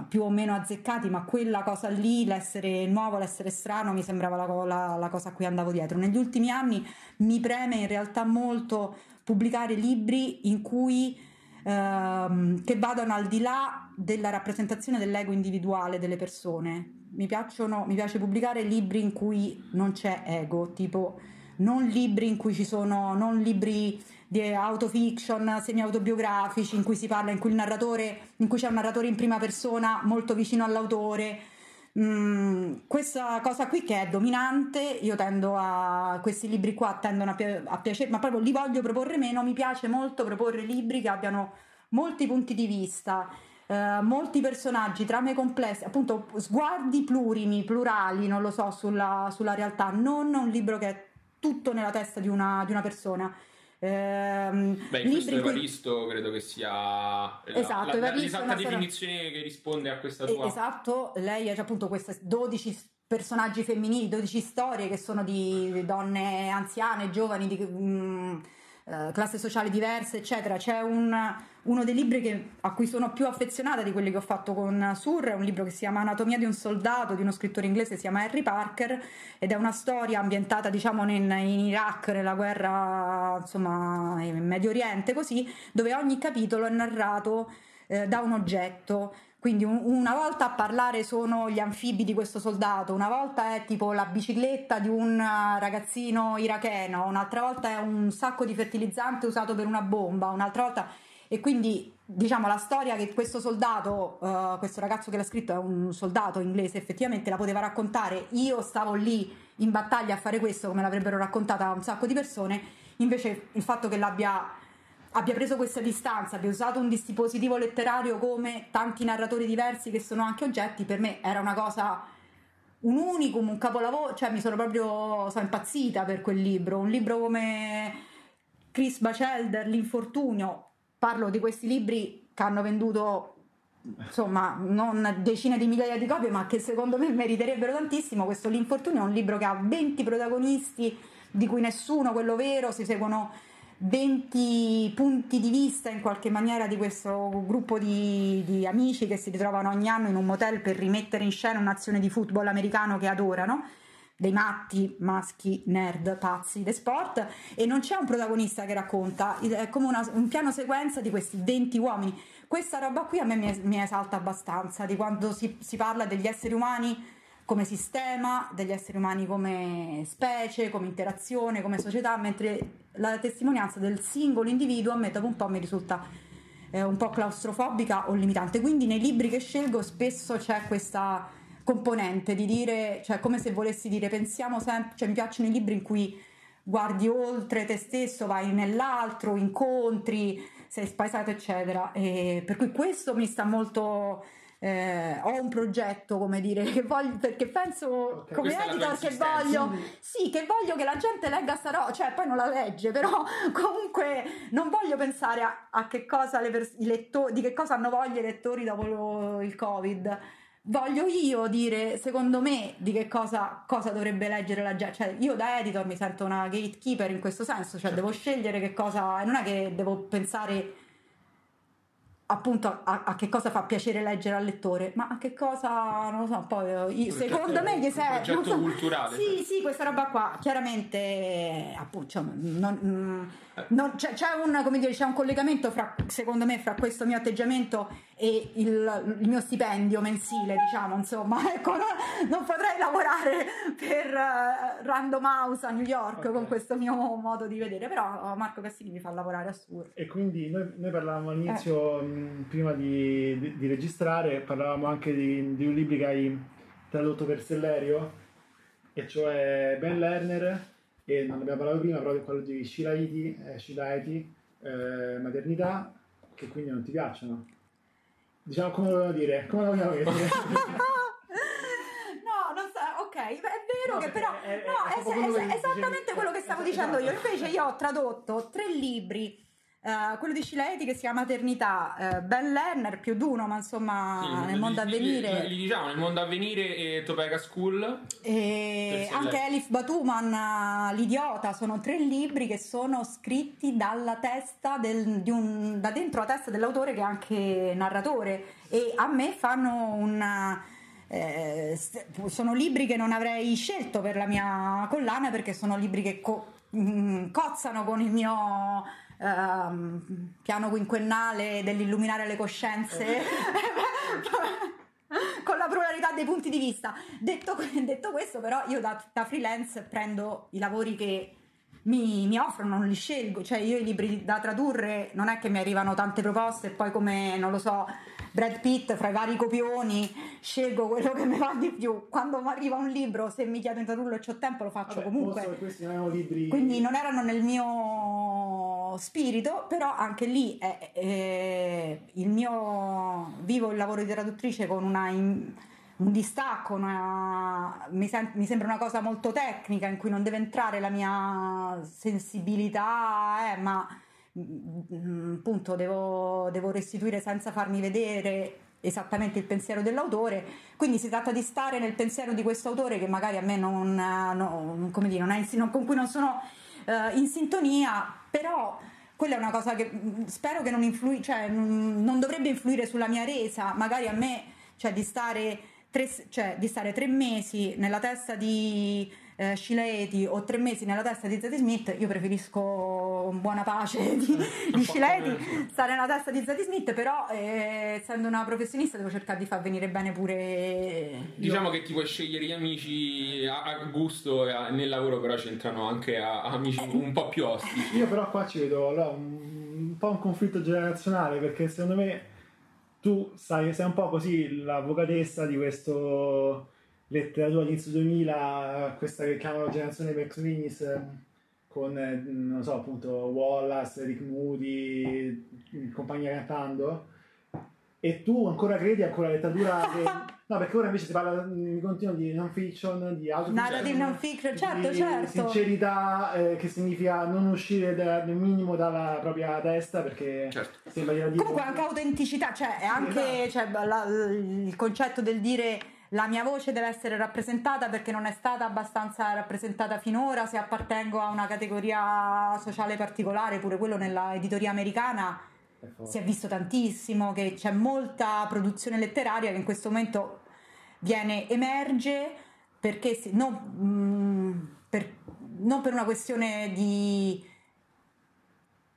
più o meno azzeccati, ma quella cosa lì, l'essere nuovo, l'essere strano, mi sembrava la, la, la cosa a cui andavo dietro. Negli ultimi anni mi preme in realtà molto pubblicare libri in cui ehm, che vadano al di là della rappresentazione dell'ego individuale delle persone, mi, piacciono, mi piace pubblicare libri in cui non c'è ego, tipo non libri in cui ci sono, non libri di autofiction, semi-autobiografici in cui si parla, in cui il narratore, in cui c'è un narratore in prima persona molto vicino all'autore. Mm, questa cosa qui che è dominante, io tendo a questi libri qua tendono a, pi- a piacere, ma proprio li voglio proporre meno, mi piace molto proporre libri che abbiano molti punti di vista eh, molti personaggi, trame complesse, appunto sguardi plurimi, plurali, non lo so, sulla, sulla realtà, non un libro che è tutto nella testa di una, di una persona. Ehm, Beh, in questo Evaristo cui... credo che sia esatto, la, la, l'esatta definizione storia... che risponde a questa tua. Esatto, lei ha appunto queste 12 personaggi femminili, 12 storie che sono di donne anziane, giovani, di, mm, eh, classi sociali diverse, eccetera. C'è un, uno dei libri che, a cui sono più affezionata di quelli che ho fatto con Sur, è un libro che si chiama Anatomia di un soldato, di uno scrittore inglese che si chiama Harry Parker, ed è una storia ambientata, diciamo, in, in Iraq, nella guerra, insomma, in Medio Oriente, così, dove ogni capitolo è narrato eh, da un oggetto. Quindi un, una volta a parlare sono gli anfibi di questo soldato, una volta è tipo la bicicletta di un ragazzino iracheno, un'altra volta è un sacco di fertilizzante usato per una bomba, un'altra volta... E quindi diciamo la storia che questo soldato, uh, questo ragazzo che l'ha scritto è un soldato inglese, effettivamente la poteva raccontare. Io stavo lì in battaglia a fare questo, come l'avrebbero raccontata un sacco di persone. Invece il fatto che l'abbia abbia preso questa distanza, abbia usato un dispositivo letterario come tanti narratori diversi che sono anche oggetti, per me era una cosa, un unicum, un capolavoro, cioè mi sono proprio, sono impazzita per quel libro, un libro come Chris Bachelder, L'infortunio, parlo di questi libri che hanno venduto insomma non decine di migliaia di copie ma che secondo me meriterebbero tantissimo. Questo L'infortunio è un libro che ha 20 protagonisti di cui nessuno quello vero si seguono 20 punti di vista in qualche maniera di questo gruppo di, di, amici che si ritrovano ogni anno in un motel per rimettere in scena un'azione di football americano che adorano. Dei matti maschi nerd pazzi de sport. E non c'è un protagonista che racconta. È come una, un piano sequenza di questi 20 uomini. Questa roba qui a me mi, mi esalta abbastanza di quando si, si parla degli esseri umani come sistema, degli esseri umani come specie, come interazione, come società, mentre la testimonianza del singolo individuo a me dopo un po' mi risulta eh, un po' claustrofobica o limitante. Quindi nei libri che scelgo spesso c'è questa componente di dire, cioè come se volessi dire pensiamo sempre, cioè mi piacciono i libri in cui guardi oltre te stesso, vai nell'altro, incontri, sei spaesato eccetera. E per cui questo mi sta molto eh, ho un progetto, come dire, *laughs* che voglio, perché penso okay, come editor che voglio, sì, che voglio che la gente legga sta roba, cioè poi non la legge, però *laughs* comunque non voglio pensare a, a che cosa le pers- i lettori, di che cosa hanno voglia i lettori dopo lo, il Covid. Voglio io dire, secondo me, di che cosa, cosa dovrebbe leggere la gente. Cioè, io da editor mi sento una gatekeeper in questo senso, cioè certo. devo scegliere che cosa. Non è che devo pensare appunto a, a, che cosa fa piacere leggere al lettore, ma a che cosa, non lo so, poi eh, io, secondo me gli serve... Un progetto so, culturale. Sì, sì, questa roba qua, chiaramente, appunto, cioè, non, mm, non, c'è, c'è, un, come dire, c'è un collegamento fra, secondo me, fra questo mio atteggiamento e il, il mio stipendio mensile, diciamo, insomma, *laughs* ecco, non, non potrei lavorare per uh, Random House a New York okay. con questo mio modo di vedere, però Marco Cassini mi fa lavorare assurdo. E quindi noi, noi parlavamo all'inizio... Eh prima di, di, di, registrare parlavamo anche di, di, un libro che hai tradotto per Sellerio, e cioè Ben Lerner, e non abbiamo parlato prima, proprio quello di Shiraiti, eh, Shiraiti eh, Maternità, che quindi non ti piacciono. Diciamo come lo vogliamo dire? Come lo vogliamo dire? *laughs* ok, è vero no, che però è, è, no, è, è esattamente quello che stavo dicendo io. Invece io ho tradotto tre libri. Uh, quello di Scileti che si chiama Maternità, uh, Ben Lerner più d'uno, ma insomma sì, nel mondo avvenire. Li, li, diciamo nel mondo avvenire e Topeka School. E anche Elif Batuman, L'idiota, sono tre libri che sono scritti dalla testa del, di un, da dentro la testa dell'autore che è anche narratore e a me fanno un eh, sono libri che non avrei scelto per la mia collana perché sono libri che co- mm, cozzano con il mio uh, piano quinquennale dell'illuminare le coscienze. *laughs* con la pluralità dei punti di vista. Detto, detto questo, però, io da, da, freelance prendo i lavori che mi, mi, offrono, non li scelgo. Cioè, io i libri da tradurre non è che mi arrivano tante proposte e poi, come non lo so, Brad Pitt fra i vari copioni, scelgo quello che mi va di più. Quando mi arriva un libro, se mi chiedo in tradurlo e ho tempo, lo faccio Vabbè, comunque. Questi non erano libri. Quindi non erano nel mio spirito, però anche lì è, è il mio vivo il lavoro di traduttrice con una. In, un distacco, una, mi, sem- mi, sembra una cosa molto tecnica in cui non deve entrare la mia sensibilità, eh, ma appunto devo, devo restituire senza farmi vedere esattamente il pensiero dell'autore, quindi si tratta di stare nel pensiero di questo autore che magari a me non, no, come dire, non è in, con cui non sono uh, in sintonia, però quella è una cosa che mm, spero che non influi, cioè non dovrebbe influire sulla mia resa, magari a me, cioè di stare tre, cioè, di stare tre mesi nella testa di eh, Scileti o tre mesi nella testa di Zadie Smith, io preferisco buona pace di, di Scileti, stare nella testa di Zadie Smith, però eh, essendo una professionista devo cercare di far venire bene pure... Diciamo io. che ti puoi scegliere gli amici a, a gusto e nel lavoro però c'entrano anche a, a amici eh. un po' più ostici. Io però qua ci vedo allora, un, un po' un conflitto generazionale perché secondo me tu sai, sei un po' così l'avvocatessa di questo letteratura all'inizio 2000, questa che chiamano generazione Minis, ehm, con, eh, non so, appunto Wallace, Rick Moody, compagnia cantando, e tu ancora credi ancora letteratura *laughs* che... No, perché ora invece si parla in continuo di non fiction, di auto Narrative non fiction, certo, di certo. Sincerità, eh, che significa non uscire da, nel minimo dalla propria testa, perché certo. sembra di dire... Comunque anche autenticità, cioè è anche esatto. cioè, la, il concetto del dire la mia voce deve essere rappresentata perché non è stata abbastanza rappresentata finora, se appartengo a una categoria sociale particolare, pure quello nella editoria americana si è visto tantissimo, che c'è molta produzione letteraria che in questo momento viene, emerge perché non, mm, per, non per una questione di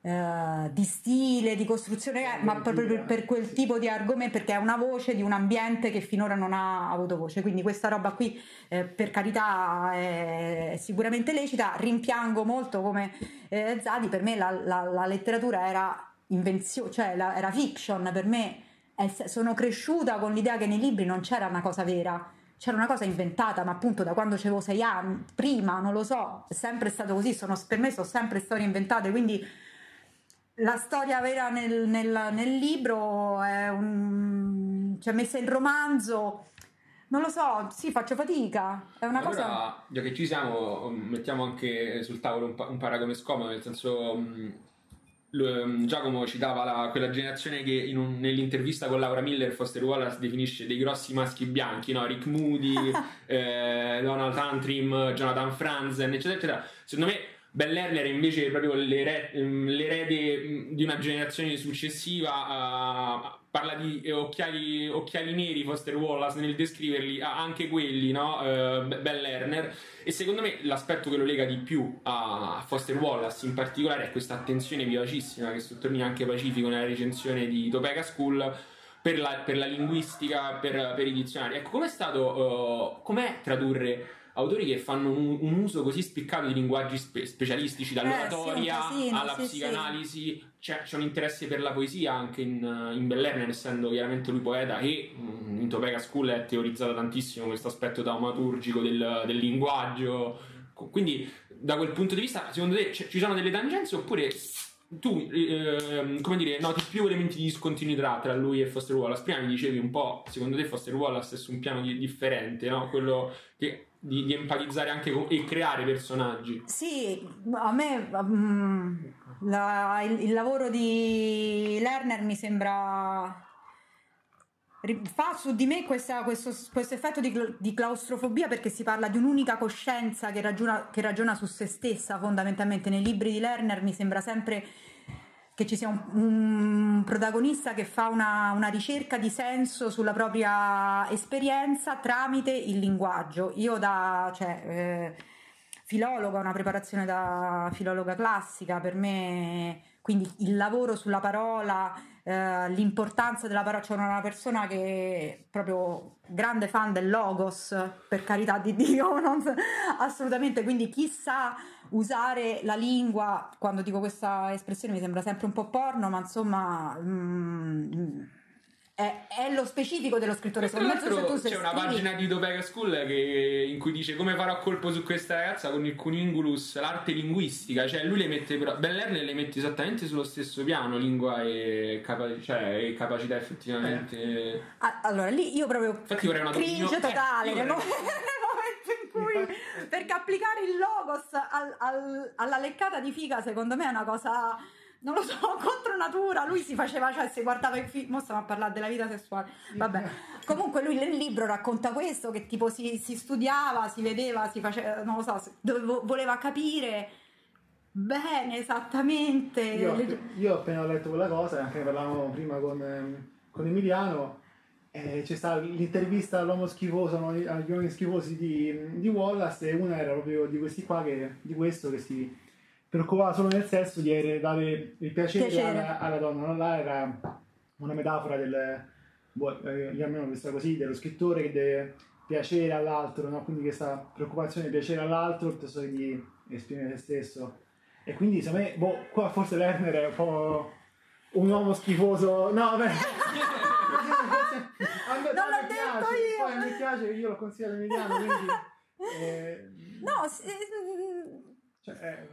Uh, di stile, di costruzione, ma proprio per, per, quel tipo di argomento, perché è una voce di un ambiente che finora non ha avuto voce. Quindi questa roba qui, eh, per carità, è sicuramente lecita. Rimpiango molto come eh, Zadi, per me la, la, la letteratura era invenzione, cioè la, era fiction, per me è, sono cresciuta con l'idea che nei libri non c'era una cosa vera. C'era una cosa inventata, ma appunto da quando avevo sei anni, prima, non lo so, è sempre stato così, sono, per me sono sempre storie inventate, quindi la storia vera nel, nel, nel libro è un... cioè messa in romanzo non lo so, sì, faccio fatica. È una allora, cosa. Già che ci siamo, mettiamo anche sul tavolo un, pa- un paragone scomodo, nel senso. Um, Giacomo citava la, quella generazione che un, nell'intervista con Laura Miller Foster Wallace definisce dei grossi maschi bianchi, no? Rick Moody, *laughs* eh, Donald Antrim, Jonathan Franzen, eccetera, eccetera. Secondo me Ben Lerner è invece proprio l'ere- l'erede di una generazione successiva, uh, parla di occhiali, occhiali, neri Foster Wallace nel descriverli, ha anche quelli, no? Uh, ben Lerner, e secondo me l'aspetto che lo lega di più a Foster Wallace in particolare è questa attenzione vivacissima che sottolinea anche Pacifico nella recensione di Topeka School per la, per la linguistica, per, per, i dizionari. Ecco, com'è stato, uh, com'è tradurre autori che fanno un, un uso così spiccato di linguaggi spe- specialistici, dall'oratoria eh, sì, alla sì, psicanalisi, sì. C'è, c'è, un interesse per la poesia anche in, in Bellerner, essendo chiaramente lui poeta, e mm, in Topeka School è teorizzato tantissimo questo aspetto taumaturgico del, del linguaggio. Quindi, da quel punto di vista, secondo te ci sono delle tangenze oppure tu, eh, come dire, noti più elementi di discontinuità tra lui e Foster Wallace. Prima mi dicevi un po', secondo te Foster Wallace è su un piano di, differente, no? Quello che, di, di, empatizzare anche con, e creare personaggi. Sì, a me um, la, il, il lavoro di Lerner mi sembra fa su di me questa, questo, questo, effetto di, di, claustrofobia perché si parla di un'unica coscienza che ragiona, che ragiona, su se stessa fondamentalmente nei libri di Lerner mi sembra sempre che ci sia un, un protagonista che fa una, una, ricerca di senso sulla propria esperienza tramite il linguaggio. Io da cioè, eh, filologa una preparazione da filologa classica per me quindi il lavoro sulla parola eh, l'importanza della parola, c'è cioè una persona che è proprio grande fan del logos, per carità di Dio, *laughs* non, assolutamente, quindi chi sa usare la lingua, quando dico questa espressione mi sembra sempre un po' porno, ma insomma... Mm, è, è, lo specifico dello scrittore. Secondo me, c'è scrivi... una pagina di Topeka School che, in cui dice come farò colpo su questa ragazza con il cuningulus, l'arte linguistica. Cioè, lui le mette, però, le mette esattamente sullo stesso piano, lingua e, capa- cioè, e capacità effettivamente. Eh. Allora, lì io proprio Infatti, vorrei una cringe eh, totale. Eh, *laughs* nel momento in cui perché applicare il logos al, al, alla leccata di figa, secondo me, è una cosa non lo so, *laughs* contro natura, lui si faceva, cioè si guardava i film, mo stiamo a parlare della vita sessuale, vabbè, comunque lui nel libro racconta questo, che tipo si, si studiava, si vedeva, si faceva, non lo so, dove, voleva capire bene esattamente. Io, io, ho appena letto quella cosa, anche ne parlavamo prima con, ehm, con Emiliano, eh, c'è stata l'intervista all'uomo schifoso, agli uomini schifosi di, di Wallace e una era proprio di questi qua, che, di questo che si preoccupava solo nel senso di dare il piacere, piacere. Alla, alla, donna, non là era una metafora del, boh, eh, almeno questa così, dello scrittore che deve piacere all'altro, no? quindi questa preoccupazione di piacere all'altro piuttosto che di esprimere se stesso. E quindi secondo me, boh, qua forse Lerner è un po' un uomo schifoso. No, vabbè. *laughs* non l'ho detto piace, io. Poi mi piace che io l'ho consigliato Emiliano, quindi... *laughs* Eh, no, sì, mm, cioè, eh,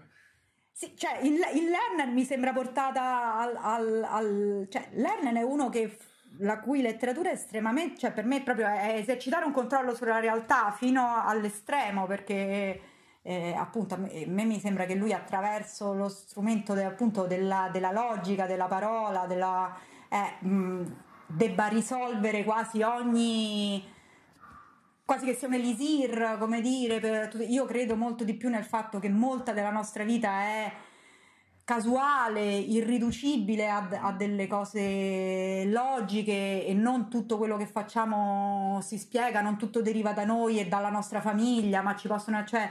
sì, cioè il, il learner mi sembra portata al, al, al cioè Lerner è uno che la cui letteratura è estremamente, cioè per me proprio è esercitare un controllo sulla realtà fino all'estremo perché eh, appunto a me, a me, mi sembra che lui attraverso lo strumento de, appunto della, della, logica, della parola, della, eh, mh, debba risolvere quasi ogni quasi che sia un elisir, come dire, per, io credo molto di più nel fatto che molta della nostra vita è casuale, irriducibile a, a, delle cose logiche e non tutto quello che facciamo si spiega, non tutto deriva da noi e dalla nostra famiglia, ma ci possono, cioè,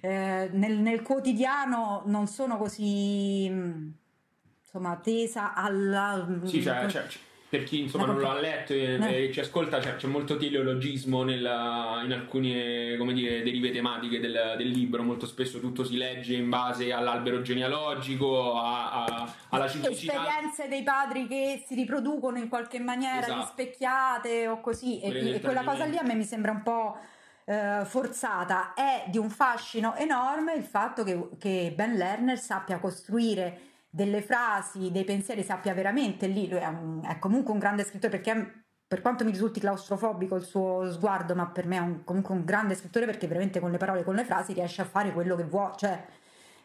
eh, nel, nel, quotidiano non sono così insomma tesa alla... Sì, cioè, cioè, per chi insomma non l'ha letto e, eh. e ci ascolta c'è, c'è molto teleologismo nella, in alcune come dire, derive tematiche del, del, libro molto spesso tutto si legge in base all'albero genealogico a, a, alla ciclicità esperienze dei padri che si riproducono in qualche maniera esatto. rispecchiate o così e, e quella cosa lì a me mi sembra un po' eh, forzata è di un fascino enorme il fatto che, che Ben Lerner sappia costruire delle frasi, dei pensieri sappia veramente lì, lui è, un, è comunque un grande scrittore perché per quanto mi risulti claustrofobico il suo sguardo, ma per me è un, comunque un grande scrittore perché veramente con le parole, con le frasi riesce a fare quello che vuole, cioè,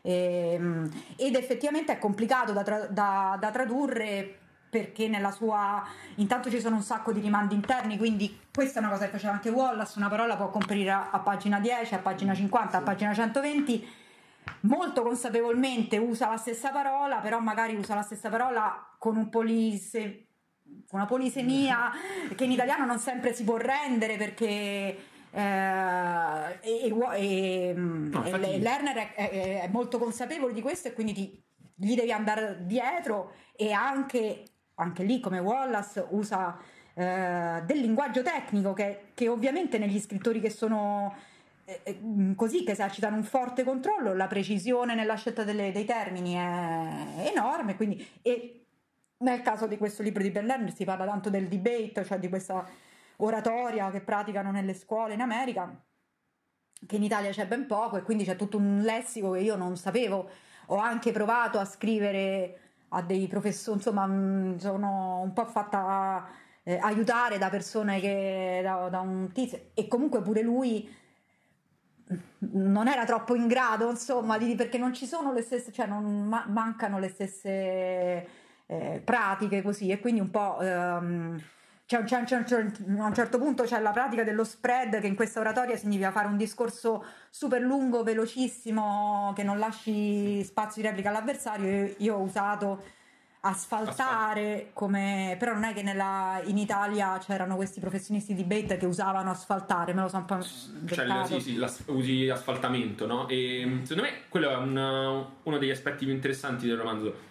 ehm, ed effettivamente è complicato da, tra, da, da, tradurre perché nella sua intanto ci sono un sacco di rimandi interni quindi questa è una cosa che faceva anche Wallace una parola può comparire a, a pagina 10 a pagina 50 a pagina 120 molto consapevolmente usa la stessa parola, però magari usa la stessa parola con un polise, una polisemia che in italiano non sempre si può rendere perché eh, e, e, no, e Lerner è, è, è, molto consapevole di questo e quindi ti, gli devi andare dietro e anche, anche lì come Wallace usa eh, del linguaggio tecnico che, che ovviamente negli scrittori che sono mm, così che esercitano un forte controllo, la precisione nella scelta delle, dei termini è enorme, quindi, e nel caso di questo libro di Ben Lerner si parla tanto del debate, cioè di questa oratoria che praticano nelle scuole in America, che in Italia c'è ben poco e quindi c'è tutto un lessico che io non sapevo. Ho anche provato a scrivere a dei professori, insomma, mh, sono un po' fatta eh, aiutare da persone che da, da un tizio. E comunque pure lui non era troppo in grado, insomma, di, perché non ci sono le stesse, cioè non ma- mancano le stesse eh, pratiche così e quindi un po'... Ehm, c'è, c'è, c'è, a un certo punto c'è la pratica dello spread che in questa oratoria significa fare un discorso super lungo, velocissimo, che non lasci spazio di replica all'avversario. Io, io ho usato asfaltare come però non è che nella, in Italia c'erano questi professionisti di debate che usavano asfaltare me lo so un po' cioè, sì, sì, l'as- usi asfaltamento no? e secondo me quello è un, uno degli aspetti più interessanti del romanzo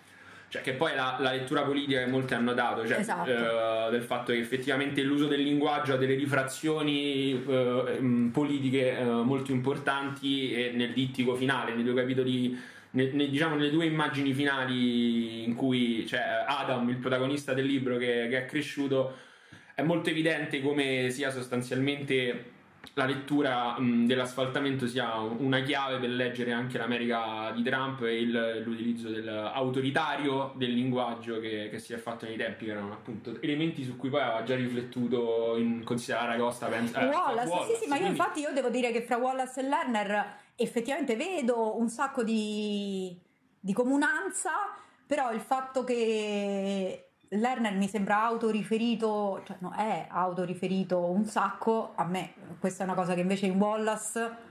cioè che poi la, la lettura politica che molti hanno dato cioè, Esatto. eh, del fatto che effettivamente l'uso del linguaggio ha delle rifrazioni eh, mh, politiche eh, molto importanti e nel dittico finale nei due capitoli ne- ne- diciamo nelle due immagini finali in cui c'è Adam, il protagonista del libro che, che è cresciuto, è molto evidente come sia sostanzialmente la lettura mh, dell'asfaltamento sia una chiave per leggere anche l'America di Trump e il- l'utilizzo del autoritario del linguaggio che, che si è fatto nei tempi, che erano appunto elementi su cui poi aveva già riflettuto in considerare Costa. Penso, eh, Wallace, sì sì ma io infatti io devo dire che fra Wallace e Lerner effettivamente vedo un sacco di, di comunanza però il fatto che Lerner mi sembra autoriferito cioè no, è autoriferito un sacco a me questa è una cosa che invece in Wallace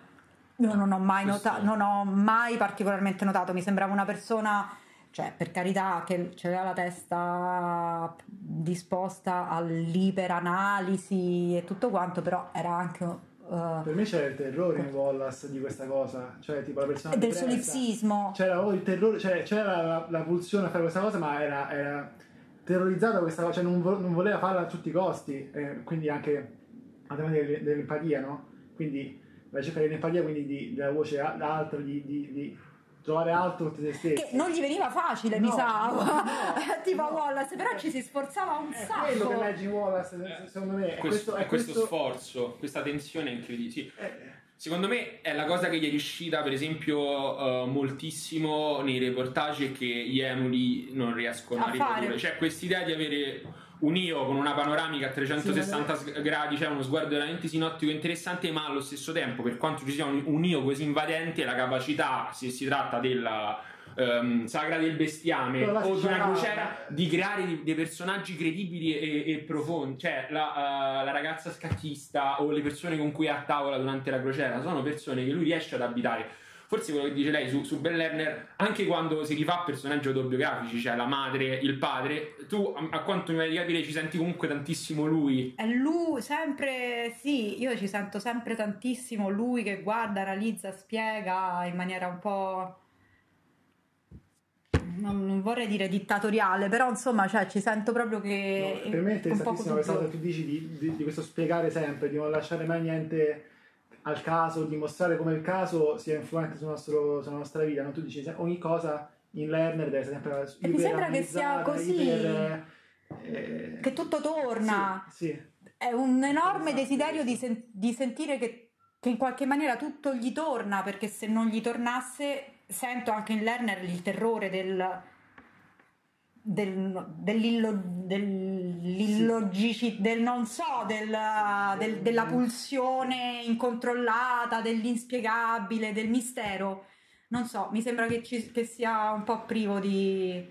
io non ho mai notato non ho mai particolarmente notato mi sembrava una persona cioè per carità che aveva la testa disposta all'iperanalisi e tutto quanto però era anche eh, Per me c'era il terrore in Wallace di questa cosa, cioè tipo la persona del solipsismo C'era proprio il terrore, cioè c'era la, la pulsione a fare questa cosa, ma era, era terrorizzato da questa cosa, cioè non, vo- non voleva farla a tutti i costi, eh, quindi anche a tema del- dell'empatia, no? Quindi la ricerca dell'empatia, quindi di, della voce a- alta, di, di, di trovare alto te stessi. che non gli veniva facile mi No, sa no, no, *laughs* tipo no. Wallace però ci si sforzava un È quello che sacco leggi Wallace, secondo me. È questo, questo, è questo questo sforzo, questa tensione incredibile. Sì. eh, Secondo me è la cosa che gli è riuscita, per esempio, eh, moltissimo nei reportage che gli emuli non riescono a, A riprodurre. fare. Cioè, quest'idea di avere un io con una panoramica a 360 Sì, gradi, cioè uno sguardo veramente sinottico interessante, ma allo stesso tempo, per quanto ci sia un, un io così invadente, la capacità, se si tratta della. ehm, sagra del bestiame o di una crociera di creare dei, dei personaggi credibili e, e profondi. Cioè la, eh, la ragazza scattista o le persone con cui è a tavola durante la crociera sono persone che lui riesce ad abitare forse quello che dice lei su, su Ben Lerner anche quando si rifà personaggi autobiografici cioè la madre, il padre tu a, a quanto mi pare di capire ci senti comunque tantissimo lui. È lui sempre sì io ci sento sempre tantissimo lui che guarda analizza spiega in maniera un po' non, non vorrei dire dittatoriale però insomma cioè, ci sento proprio che No, per me è interessantissima questa cosa che tu dici di, di- di questo spiegare sempre, di non lasciare mai niente al caso, di mostrare come il caso sia influente sul nostro- sulla nostra vita. No? Tu dici ogni cosa in Lerner deve essere sempre E mi sembra che sia così. iper, eh, che tutto torna Sì, sì. è un enorme Esatto, desiderio di, sen- di sentire che, che in qualche maniera tutto gli torna, perché se non gli tornasse, sento anche in Lerner il terrore del. Del, dell'illo, dell'illogici, del non so, del, del- della pulsione incontrollata, dell'inspiegabile, del mistero. Non so, mi sembra che, ci- che sia un po' privo di.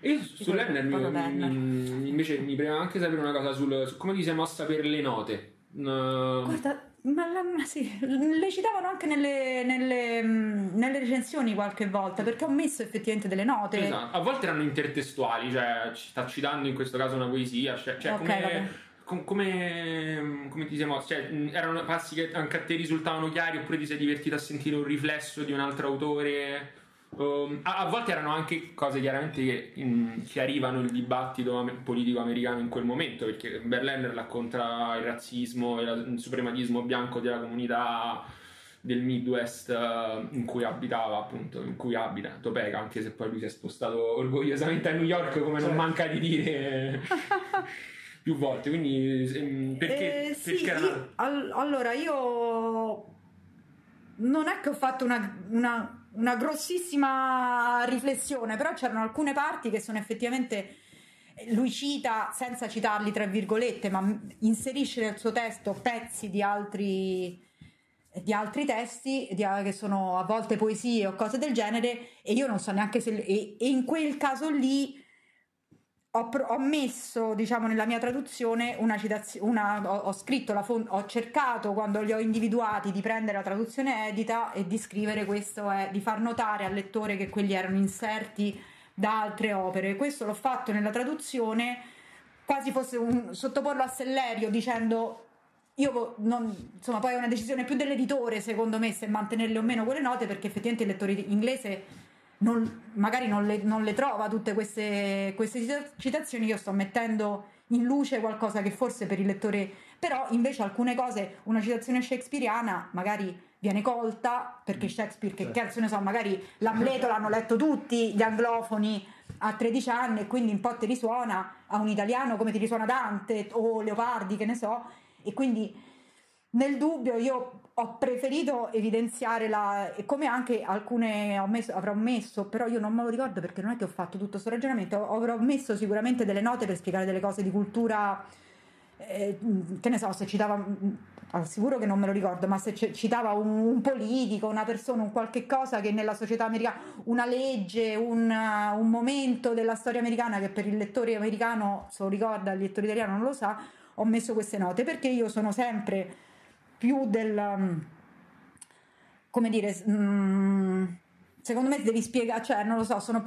su quello- Lerner mi- proprio Lerner. mi- invece mi preme anche sapere una cosa sul, su come ti sei mossa per le note No. Guarda, ma, la- ma sì, le citavano anche nelle, nelle, mh, nelle recensioni qualche volta perché ho messo effettivamente delle note. Esatto. A volte erano intertestuali, cioè ci sta citando in questo caso una poesia, cioè, cioè Ok, come, com- come, come ti mosso? Cioè, mh, erano passi che anche a te risultavano chiari oppure ti sei divertito a sentire un riflesso di un altro autore? Um, a, a volte erano anche cose chiaramente che chiarivano il dibattito politico americano in quel momento, perché Berliner racconta il razzismo e la- il suprematismo bianco della comunità del Midwest eh, in cui abitava appunto, in cui abita Topeka, anche se poi lui si è spostato orgogliosamente a New York come non Certo. manca di dire *laughs* più volte, quindi ehm, perché, Eh, sì, perché io- al- allora io non è che ho fatto una, una una grossissima riflessione, però c'erano alcune parti che sono effettivamente lui cita senza citarli tra virgolette, ma inserisce nel suo testo pezzi di altri, di altri testi di, che sono a volte poesie o cose del genere e io non so neanche se e, e in quel caso lì ho, ho, messo diciamo nella mia traduzione una citazione ho, ho, scritto la font- ho cercato quando li ho individuati di prendere la traduzione edita e di scrivere questo è di far notare al lettore che quelli erano inserti da altre opere. Questo l'ho fatto nella traduzione quasi fosse un sottoporlo a Sellerio dicendo io non, insomma poi è una decisione più dell'editore secondo me se mantenerle o meno quelle note perché effettivamente il lettore inglese non, magari non le, non le, trova tutte queste, queste citazioni io sto mettendo in luce qualcosa che forse per il lettore però invece alcune cose una citazione shakespeariana magari viene colta perché mm. Shakespeare, che certo. cazzo ne so, magari l'Amleto l'hanno letto tutti gli anglofoni a 13 anni e quindi un po' ti risuona a un italiano come ti risuona Dante o Leopardi, che ne so, e quindi nel dubbio io ho preferito evidenziare la come anche alcune ho messo, avrò messo però io non me lo ricordo perché non è che ho fatto tutto questo ragionamento avrò messo sicuramente delle note per spiegare delle cose di cultura eh, che ne so se citava sicuro che non me lo ricordo, ma se citava un, un, politico, una persona, un qualche cosa che nella società americana, una legge, un, un, momento della storia americana che per il lettore americano se lo ricorda, il lettore italiano non lo sa, ho messo queste note perché io sono sempre più del... Um, come dire... Um, secondo me devi spiegare, cioè non lo so, sono...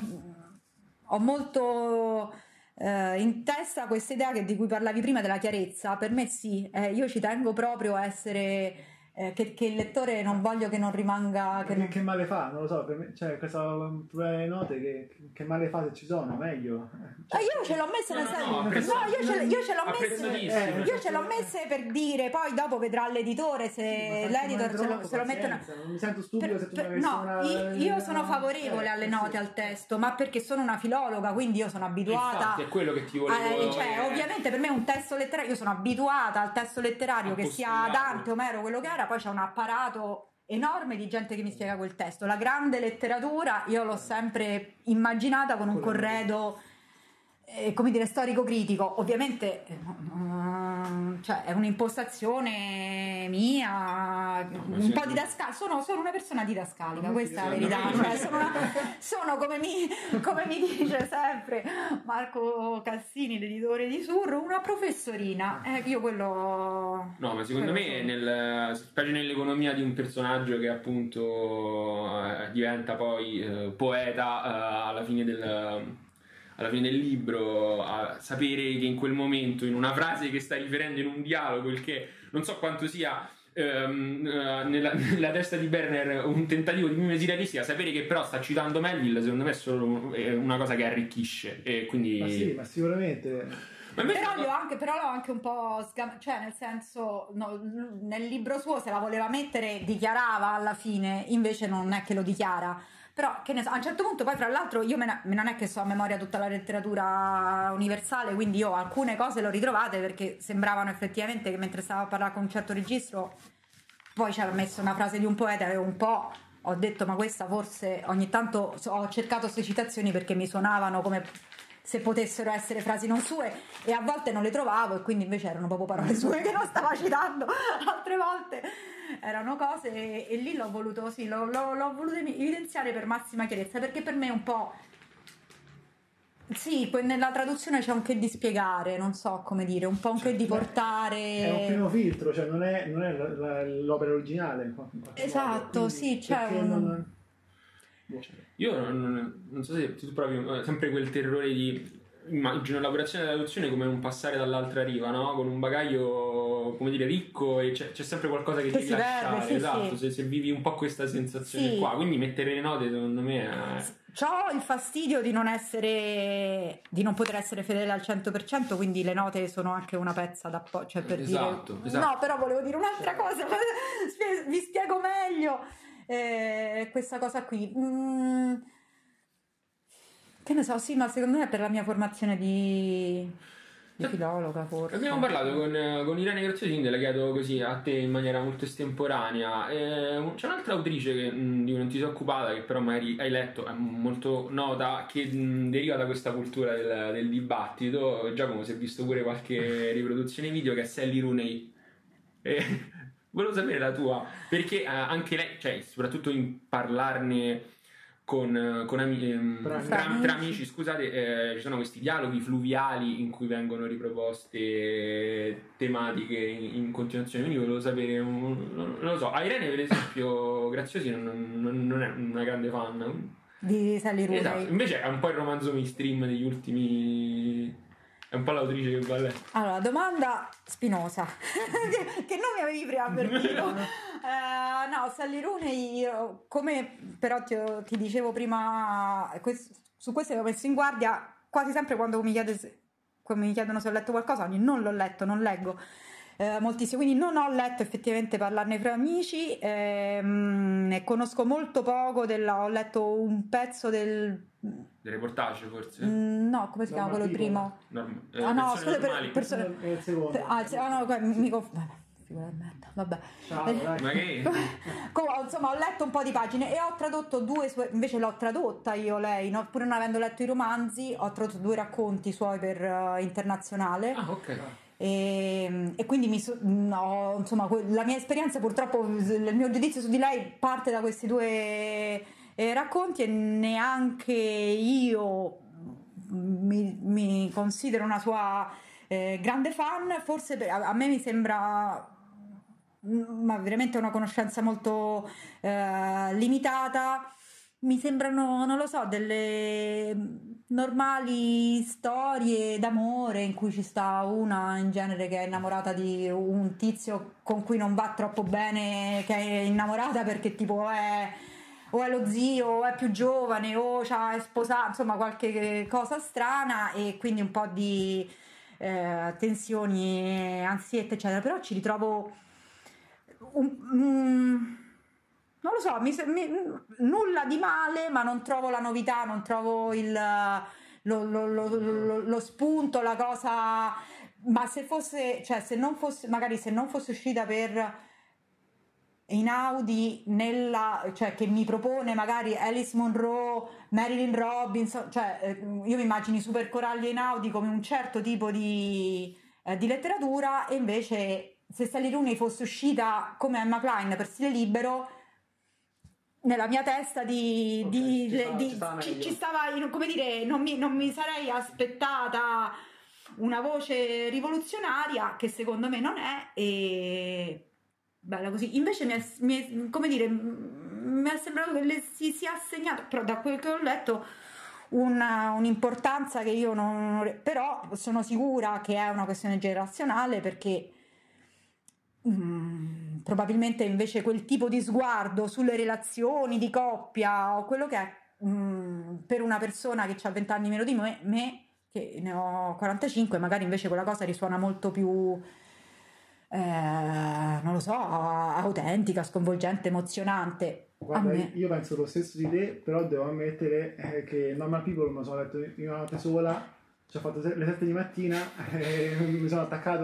Ho molto eh, in testa questa idea che, di cui parlavi prima della chiarezza, per me sì, eh, io ci tengo proprio a essere eh, che, che, il lettore non voglio che non rimanga. Che, non... che male fa? Non lo so, per me, cioè, questa problema note che, che, male fa se ci sono, meglio. Cioè, ah, io ce l'ho messa nel senso. No, no, io, ce, io ce l'ho messa. Eh, io ce l'ho messa per dire, poi dopo vedrà l'editore se sì, l'editor se lo, se lo mettono. Non mi sento stupido per, se tu per, No, una... io, io, sono favorevole alle note sì. al testo, ma perché sono una filologa, quindi io sono abituata. Infatti, è quello che ti volevo eh, cioè, ovviamente per me un testo letterario, io sono abituata al testo letterario che sia Dante, Omero, quello che era, poi c'è una apparato enorme di gente che mi spiega quel testo. La grande letteratura io l'ho sempre immaginata con un corredo eh, come dire, storico-critico. Ovviamente uh, cioè, è un'impostazione mia, un po' didascalica. Sono, sono una persona didascalica, questa è la verità. Cioè, *laughs* sono, una, sono come, mi, come, mi, dice sempre Marco Cassini, l'editore di Surro, una professorina. Eh, io quello... Ma secondo me, nel, specie nell'economia di un personaggio che appunto eh, diventa poi eh, poeta eh, alla fine del alla fine del libro a sapere che in quel momento, in una frase che sta riferendo in un dialogo, il che non so quanto sia ehm, eh, nella, nella, testa di Berner un tentativo di mimesi sia sapere che però sta citando Melville, secondo me è solo una cosa che arricchisce. E quindi... Ma sì, ma sicuramente. Però, l'ho anche, però l'ho anche un po' sgam- cioè nel senso no, nel libro suo se la voleva mettere dichiarava alla fine invece non è che lo dichiara. Però che ne so, a un certo punto poi fra l'altro io me ne, non è che so a memoria tutta la letteratura universale, quindi io alcune cose le ho ritrovate perché sembravano effettivamente che mentre stavo a parlare con un certo registro poi c'era messo una frase di un poeta e un po' ho detto ma questa forse ogni tanto ho cercato queste citazioni perché mi suonavano come se potessero essere frasi non sue e a volte non le trovavo e quindi invece erano proprio parole sue che non stava citando *laughs* altre volte erano cose e, e lì l'ho voluto, sì, l'ho, l'ho, l'ho voluto evidenziare per massima chiarezza perché per me è un po'... Sì, nella traduzione c'è un che di spiegare, non so come dire, un po' un cioè, che di portare. È un primo filtro, cioè non è, non è l'opera originale. In esatto, modo, sì, c'è un. Non... Io non, non, so se tu provi eh, sempre quel terrore di immagino lavorazione e traduzione come un passare dall'altra riva, no? Con un bagaglio, come dire, ricco e c'è, c'è sempre qualcosa che, che devi lasciare. Vede, sì, esatto, sì. Se, se, vivi un po' questa sensazione sì. qua. Quindi mettere le note, secondo me. È... Ho il fastidio di non essere di non poter essere fedele al 100%, quindi le note sono anche una pezza da po', cioè per esatto, dire esatto. No, però volevo dire un'altra cosa, *laughs* vi spiego meglio eh, questa cosa qui. Mm che ne so, sì, ma secondo me è per la mia formazione di... di filologa forse. Abbiamo parlato con, con Irene Graziosi, quindi la chiedo così a te in maniera molto estemporanea. Eh, c'è un'altra autrice che, mh, di cui non ti sei occupata, che però magari hai letto, è molto nota, che mh, deriva da questa cultura del, del dibattito. Giacomo si è visto pure qualche *laughs* riproduzione video che è Sally Rooney. Eh, volevo sapere la tua, perché eh, anche lei, cioè soprattutto in parlarne con, con ami- ehm, Tra amici. tra, tra amici, scusate, eh, ci sono questi dialoghi fluviali in cui vengono riproposte tematiche in, in continuazione. Quindi volevo sapere, un- non, non lo so, a Irene per esempio Graziosi non, non- non è una grande fan. Di Sally Rooney. Esatto, invece è un po' il romanzo mainstream degli ultimi... È un po' l'autrice che letta. Allora, domanda spinosa, *laughs* che, non mi avevi prima avvertito. *laughs* Eh, no, io, come però ti, ti dicevo prima, quest- su questo avevo messo in guardia quasi sempre quando mi, chiede mi chiedono se ho letto qualcosa, non l'ho letto, non leggo. Eh, moltissimo, quindi non ho letto effettivamente parlarne fra amici, ehm, ne conosco molto poco, della- ho letto un pezzo del... Dei reportage forse? mm, no, come si chiama quello primo? Norm- eh, Ah no, scusa, per- persone- È il secondo. Per- ah, se- ah, no, que- mi conf- vabbè, figura di merda, vabbè. Ciao, Eh, dai. Ma che... *laughs* Com- insomma, ho letto un po' di pagine e ho tradotto due sue, invece l'ho tradotta io lei, no? pur non avendo letto i romanzi, ho tradotto due racconti suoi per eh, internazionale. Ah, ok. E, e quindi mi no, insomma, la mia esperienza purtroppo, il mio giudizio su di lei parte da questi due eh, racconti e neanche io mi, mi considero una sua eh, grande fan, forse a, a me mi sembra mm, ma veramente una conoscenza molto eh, limitata. Mi sembrano, non lo so, delle normali storie d'amore in cui ci sta una in genere che è innamorata di un tizio con cui non va troppo bene, che è innamorata perché tipo è o è lo zio o è più giovane o è sposato, insomma qualche cosa strana e quindi un po' di eh, tensioni, ansiette eccetera, però ci ritrovo un- un- non lo so, mi mi- nulla di male, ma non trovo la novità, non trovo il, lo, lo- lo- lo- spunto, la cosa. Ma se fosse, cioè, se non fosse, magari se non fosse uscita per Inaudi nella, cioè che mi propone magari Alice Monroe, Marilyn Robinson, cioè eh, io mi immagino i super coralli Inaudi come un certo tipo di, eh, di letteratura e invece se Sally Rooney fosse uscita come Emma Klein per stile libero nella mia testa di, Ok, di- ci sta- di- ci stava ci- ci stava come dire non mi, non mi sarei aspettata una voce rivoluzionaria che secondo me non è e bella così. Invece mi è, mi è- come dire mi è sembrato che le si sia assegnato però da quel che ho letto una- un'importanza che io non però sono sicura che è una questione generazionale perché mm, probabilmente invece quel tipo di sguardo sulle relazioni di coppia o quello che è mm, per una persona che ha 20 anni meno di me, me, che ne ho 45 magari invece quella cosa risuona molto più eh, non lo so autentica, sconvolgente, emozionante. A Guarda, me io penso lo stesso di te, però devo ammettere eh, che Normal People me lo sono letto in una notte sola, ci ho fatto le 7 di mattina *laughs* e mi sono attaccato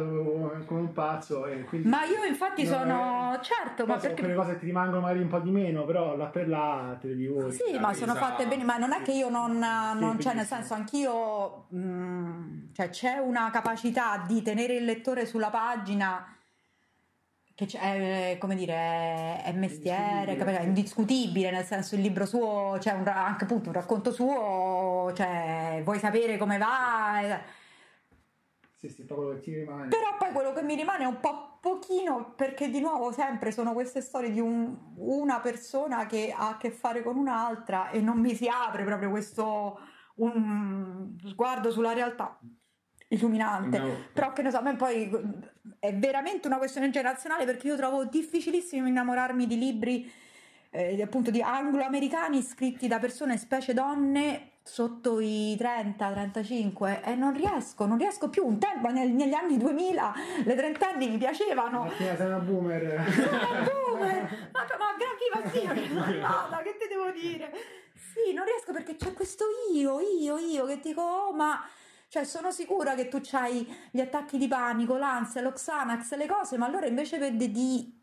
come un pazzo e quindi... ma io infatti No, sono eh, certo ma perché quelle cose ti rimangono magari un po' di meno, però là per là te le divori. Sì, la ma sono fatte bene, ma non è che io non, non Sì, cioè nel senso anch'io, mm, cioè c'è una capacità di tenere il lettore sulla pagina che c'è, eh, come dire, è, è mestiere, Indiscutibile, è indiscutibile, nel senso il libro suo, c'è ra- anche appunto un racconto suo, cioè vuoi sapere come va, Sì, sì, proprio quello che ti rimane. però poi quello che mi rimane è un po' pochino perché di nuovo sempre sono queste storie di un- una persona che ha a che fare con un'altra e non mi si apre proprio questo un sguardo sulla realtà illuminante. No. Però che ne so, a me poi è veramente una questione generazionale perché io trovo difficilissimo innamorarmi di libri eh, appunto di anglo-americani scritti da persone, specie donne sotto i 30-35 e non riesco, non riesco più. Un tempo nel- negli anni 2000 le trentenni mi piacevano. Martina sei una boomer. Sono boomer! Ma, ma gran viva Dio, che nata, che ti devo dire? Sì, non riesco perché c'è questo io, io, io che dico, oh, ma Cioè, sono sicura che tu hai gli attacchi di panico, l'ansia, lo Xanax, le cose, ma allora invece vedi di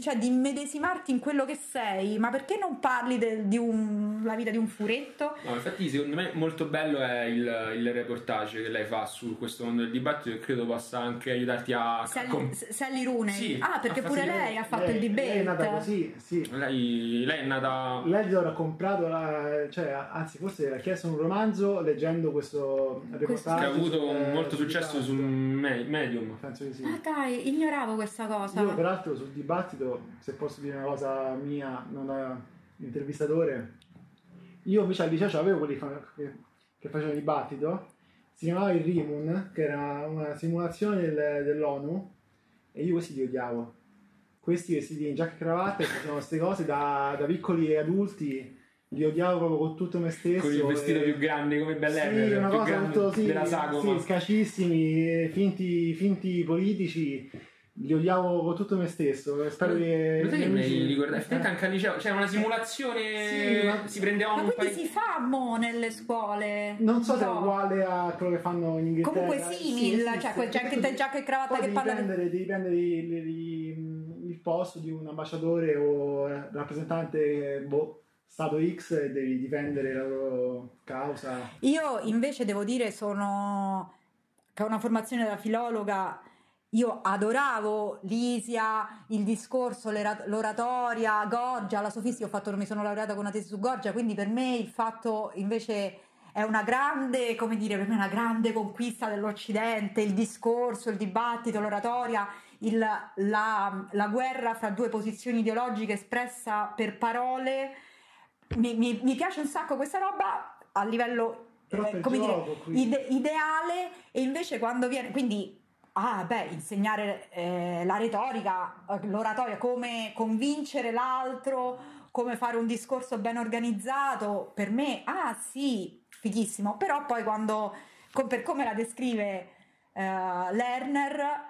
cioè di immedesimarti in quello che sei, ma perché non parli della vita di un furetto? No, infatti secondo me molto bello è il, il, reportage che lei fa su questo mondo del dibattito e credo possa anche aiutarti a... Sally, com- Sally Rooney? Sì, ah, perché pure lei, lei, ha fatto lei, il debate. Lei è nata così, sì. Lei, lei è nata... Lei ha comprato, la, cioè, anzi forse era chiesto un romanzo leggendo questo reportage. Che ha avuto sul, molto successo sul Medium. Penso di sì. Ah dai, ignoravo questa cosa. Io peraltro sul dibattito dibattito, se posso dire una cosa mia, non da intervistatore, io invece al liceo avevo quelli che, che facevano dibattito, si chiamava il Rimun, che era una simulazione del, dell'ONU, e io questi li odiavo. Questi vestiti in giacca e cravatta, che facevano queste cose da, da piccoli e adulti, li odiavo proprio con tutto me stesso. Con il vestito e... più grande come Bell'Ever, sì, una cosa molto, sì, della sagoma. Sì, scacissimi, finti, finti politici li odiavo con tutto me stesso. Spero che. Lo sai che mi ricorda? Effettivamente anche al liceo c'era una simulazione. Sì, ma... Si prendeva ma un quindi si fa mo nelle scuole? Non so no. se è uguale a quello che fanno in Inghilterra. Comunque simil, sì, sì, cioè quel giacca, giacca e cravatta che parla. Prendere, devi prendere il, il, il posto di un ambasciatore o rappresentante. Boh, Stato X e devi difendere la loro causa. Io invece devo dire sono che ho una formazione da filologa io adoravo l'Isia, il discorso, l'oratoria, Gorgia, la sofistica, ho fatto, mi sono laureata con una tesi su Gorgia, quindi per me il fatto invece è una grande, come dire, per me una grande conquista dell'Occidente, il discorso, il dibattito, l'oratoria, il, la, la, guerra fra due posizioni ideologiche espressa per parole. Mi, mi, mi piace un sacco questa roba a livello eh, come gioco, dire, ide- ideale e invece quando viene, quindi Ah, beh, insegnare eh, la retorica, eh, l'oratoria, come convincere l'altro, come fare un discorso ben organizzato, per me, ah sì, fighissimo. Però poi quando, per come la descrive eh, Lerner,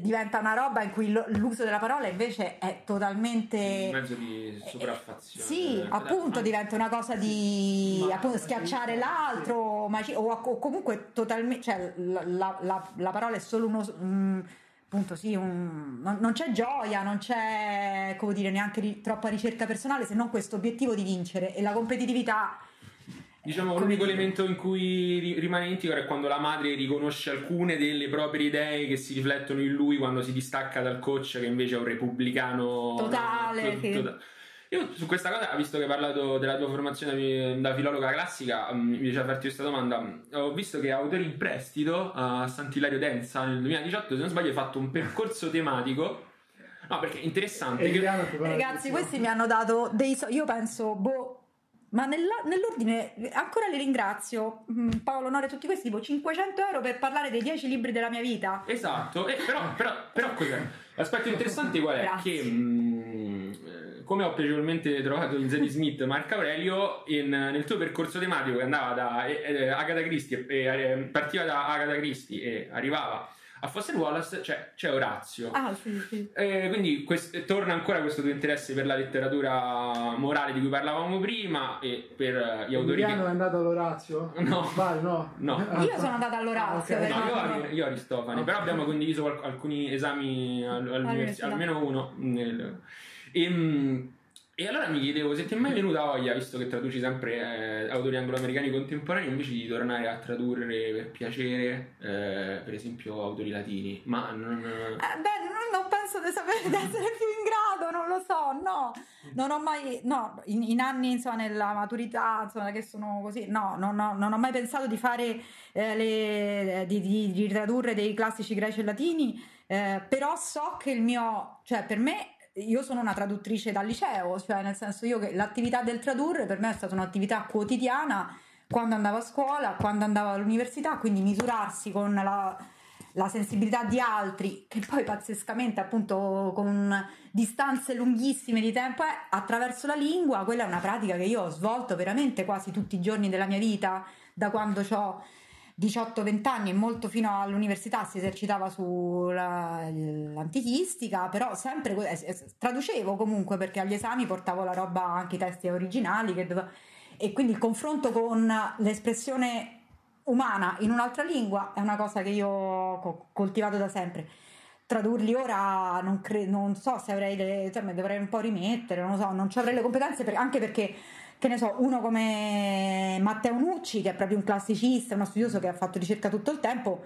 diventa una roba in cui l'uso della parola invece è totalmente un mezzo di sopraffazione sì eh, appunto diventa una cosa di appunto, schiacciare l'altro ma, o, o, comunque totalmente cioè la, la, la, parola è solo uno um, appunto sì un, non, non, c'è gioia non c'è come dire neanche ri, troppa ricerca personale se non questo obiettivo di vincere e la competitività Diciamo l'unico elemento in cui rimane integro è quando la madre riconosce alcune delle proprie idee che si riflettono in lui quando si distacca dal coach che invece è un repubblicano totale. To- to- io su questa cosa, visto che hai parlato della tua formazione da filologa classica, mm, mi piace farti questa domanda. Ho visto che autori in prestito a Sant'Ilario Denza nel 2018, se non sbaglio, hai fatto un percorso tematico. No, perché è interessante. Che... Ragazzi, questi mi hanno dato dei... So- io penso, boh ma nella, nell'ordine, ancora li ringrazio, mm, Paolo Nore, tutti questi, tipo 500 euro per parlare dei 10 libri della mia vita. Esatto, eh, però, però, però l'aspetto interessante qual è? Grazie. Che mh, mm, eh, come ho piacevolmente trovato in Zadie Smith Marco Aurelio, in, nel tuo percorso tematico che andava da eh, eh Agatha Christie, eh, partiva da Agatha Christie e arrivava a Foster Wallace c'è, c'è Orazio. Ah, sì, sì. Eh, quindi quest- torna ancora questo tuo interesse per la letteratura morale di cui parlavamo prima e per gli autori. Emiliano che... è andato all'Orazio? No. Vai, no. no. *laughs* Io sono andata all'Orazio. Ah, okay. no, io, io Aristofane, okay. però abbiamo condiviso alcuni esami all'università, almeno uno. Nel... E, ehm, e allora mi chiedevo se ti è mai venuta voglia, visto che traduci sempre eh, autori anglo-americani contemporanei, invece di tornare a tradurre per piacere, eh, per esempio, autori latini. Ma non. Eh, beh, non penso di sapere di essere più in grado, non lo so, no. Non ho mai. No, in, in anni, insomma, nella maturità, insomma, che sono così, no, non ho, non ho mai pensato di fare eh, le. Di, di, di, tradurre dei classici greci e latini, eh, però so che il mio. cioè, per me io sono una traduttrice dal liceo, cioè nel senso io che l'attività del tradurre per me è stata un'attività quotidiana quando andavo a scuola, quando andavo all'università, quindi misurarsi con la, la sensibilità di altri, che poi pazzescamente appunto con distanze lunghissime di tempo è attraverso la lingua, quella è una pratica che io ho svolto veramente quasi tutti i giorni della mia vita, da quando ho 18-20 anni e molto fino all'università si esercitava sull'antichistica, però sempre traducevo comunque perché agli esami portavo la roba anche i testi originali dove, e quindi il confronto con l'espressione umana in un'altra lingua è una cosa che io ho coltivato da sempre. Tradurli ora non, cre- non so se avrei le, cioè, dovrei un po' rimettere, non so, non ci avrei le competenze per- anche perché che ne so, uno come Matteo Nucci, che è proprio un classicista, uno studioso che ha fatto ricerca tutto il tempo,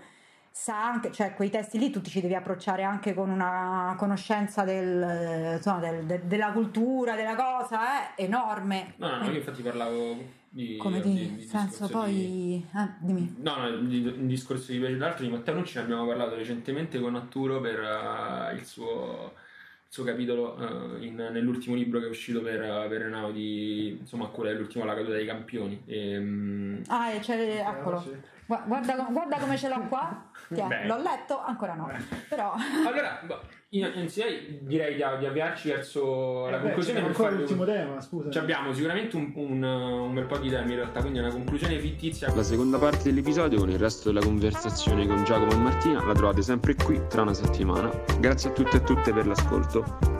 sa anche, cioè quei testi lì tu ti ci devi approcciare anche con una conoscenza del, insomma, del, de, della cultura, della cosa, è enorme. No, no, no, io infatti parlavo di... Come di, di, di senso poi... Di... Eh, dimmi. No, no, un discorso di piace d'altro di Matteo Nucci ne abbiamo parlato recentemente con Atturo per uh, il suo suo capitolo uh, in, nell'ultimo libro che è uscito per, per Enaudi, insomma, quello è l'ultimo La caduta dei campioni. E, um... Ah, e c'è, eccolo. Guarda, guarda, come ce l'ho qua. *laughs* Tiè, l'ho letto, ancora no. Però... Allora, insieme direi di, di avviarci verso eh la beh, conclusione. ancora l'ultimo tema, scusa. Ci abbiamo sicuramente un, un, un, bel po' di temi in realtà, quindi una conclusione fittizia. La seconda parte dell'episodio con il resto della conversazione con Giacomo e Martina la trovate sempre qui tra una settimana. Grazie a tutti e a tutte per l'ascolto.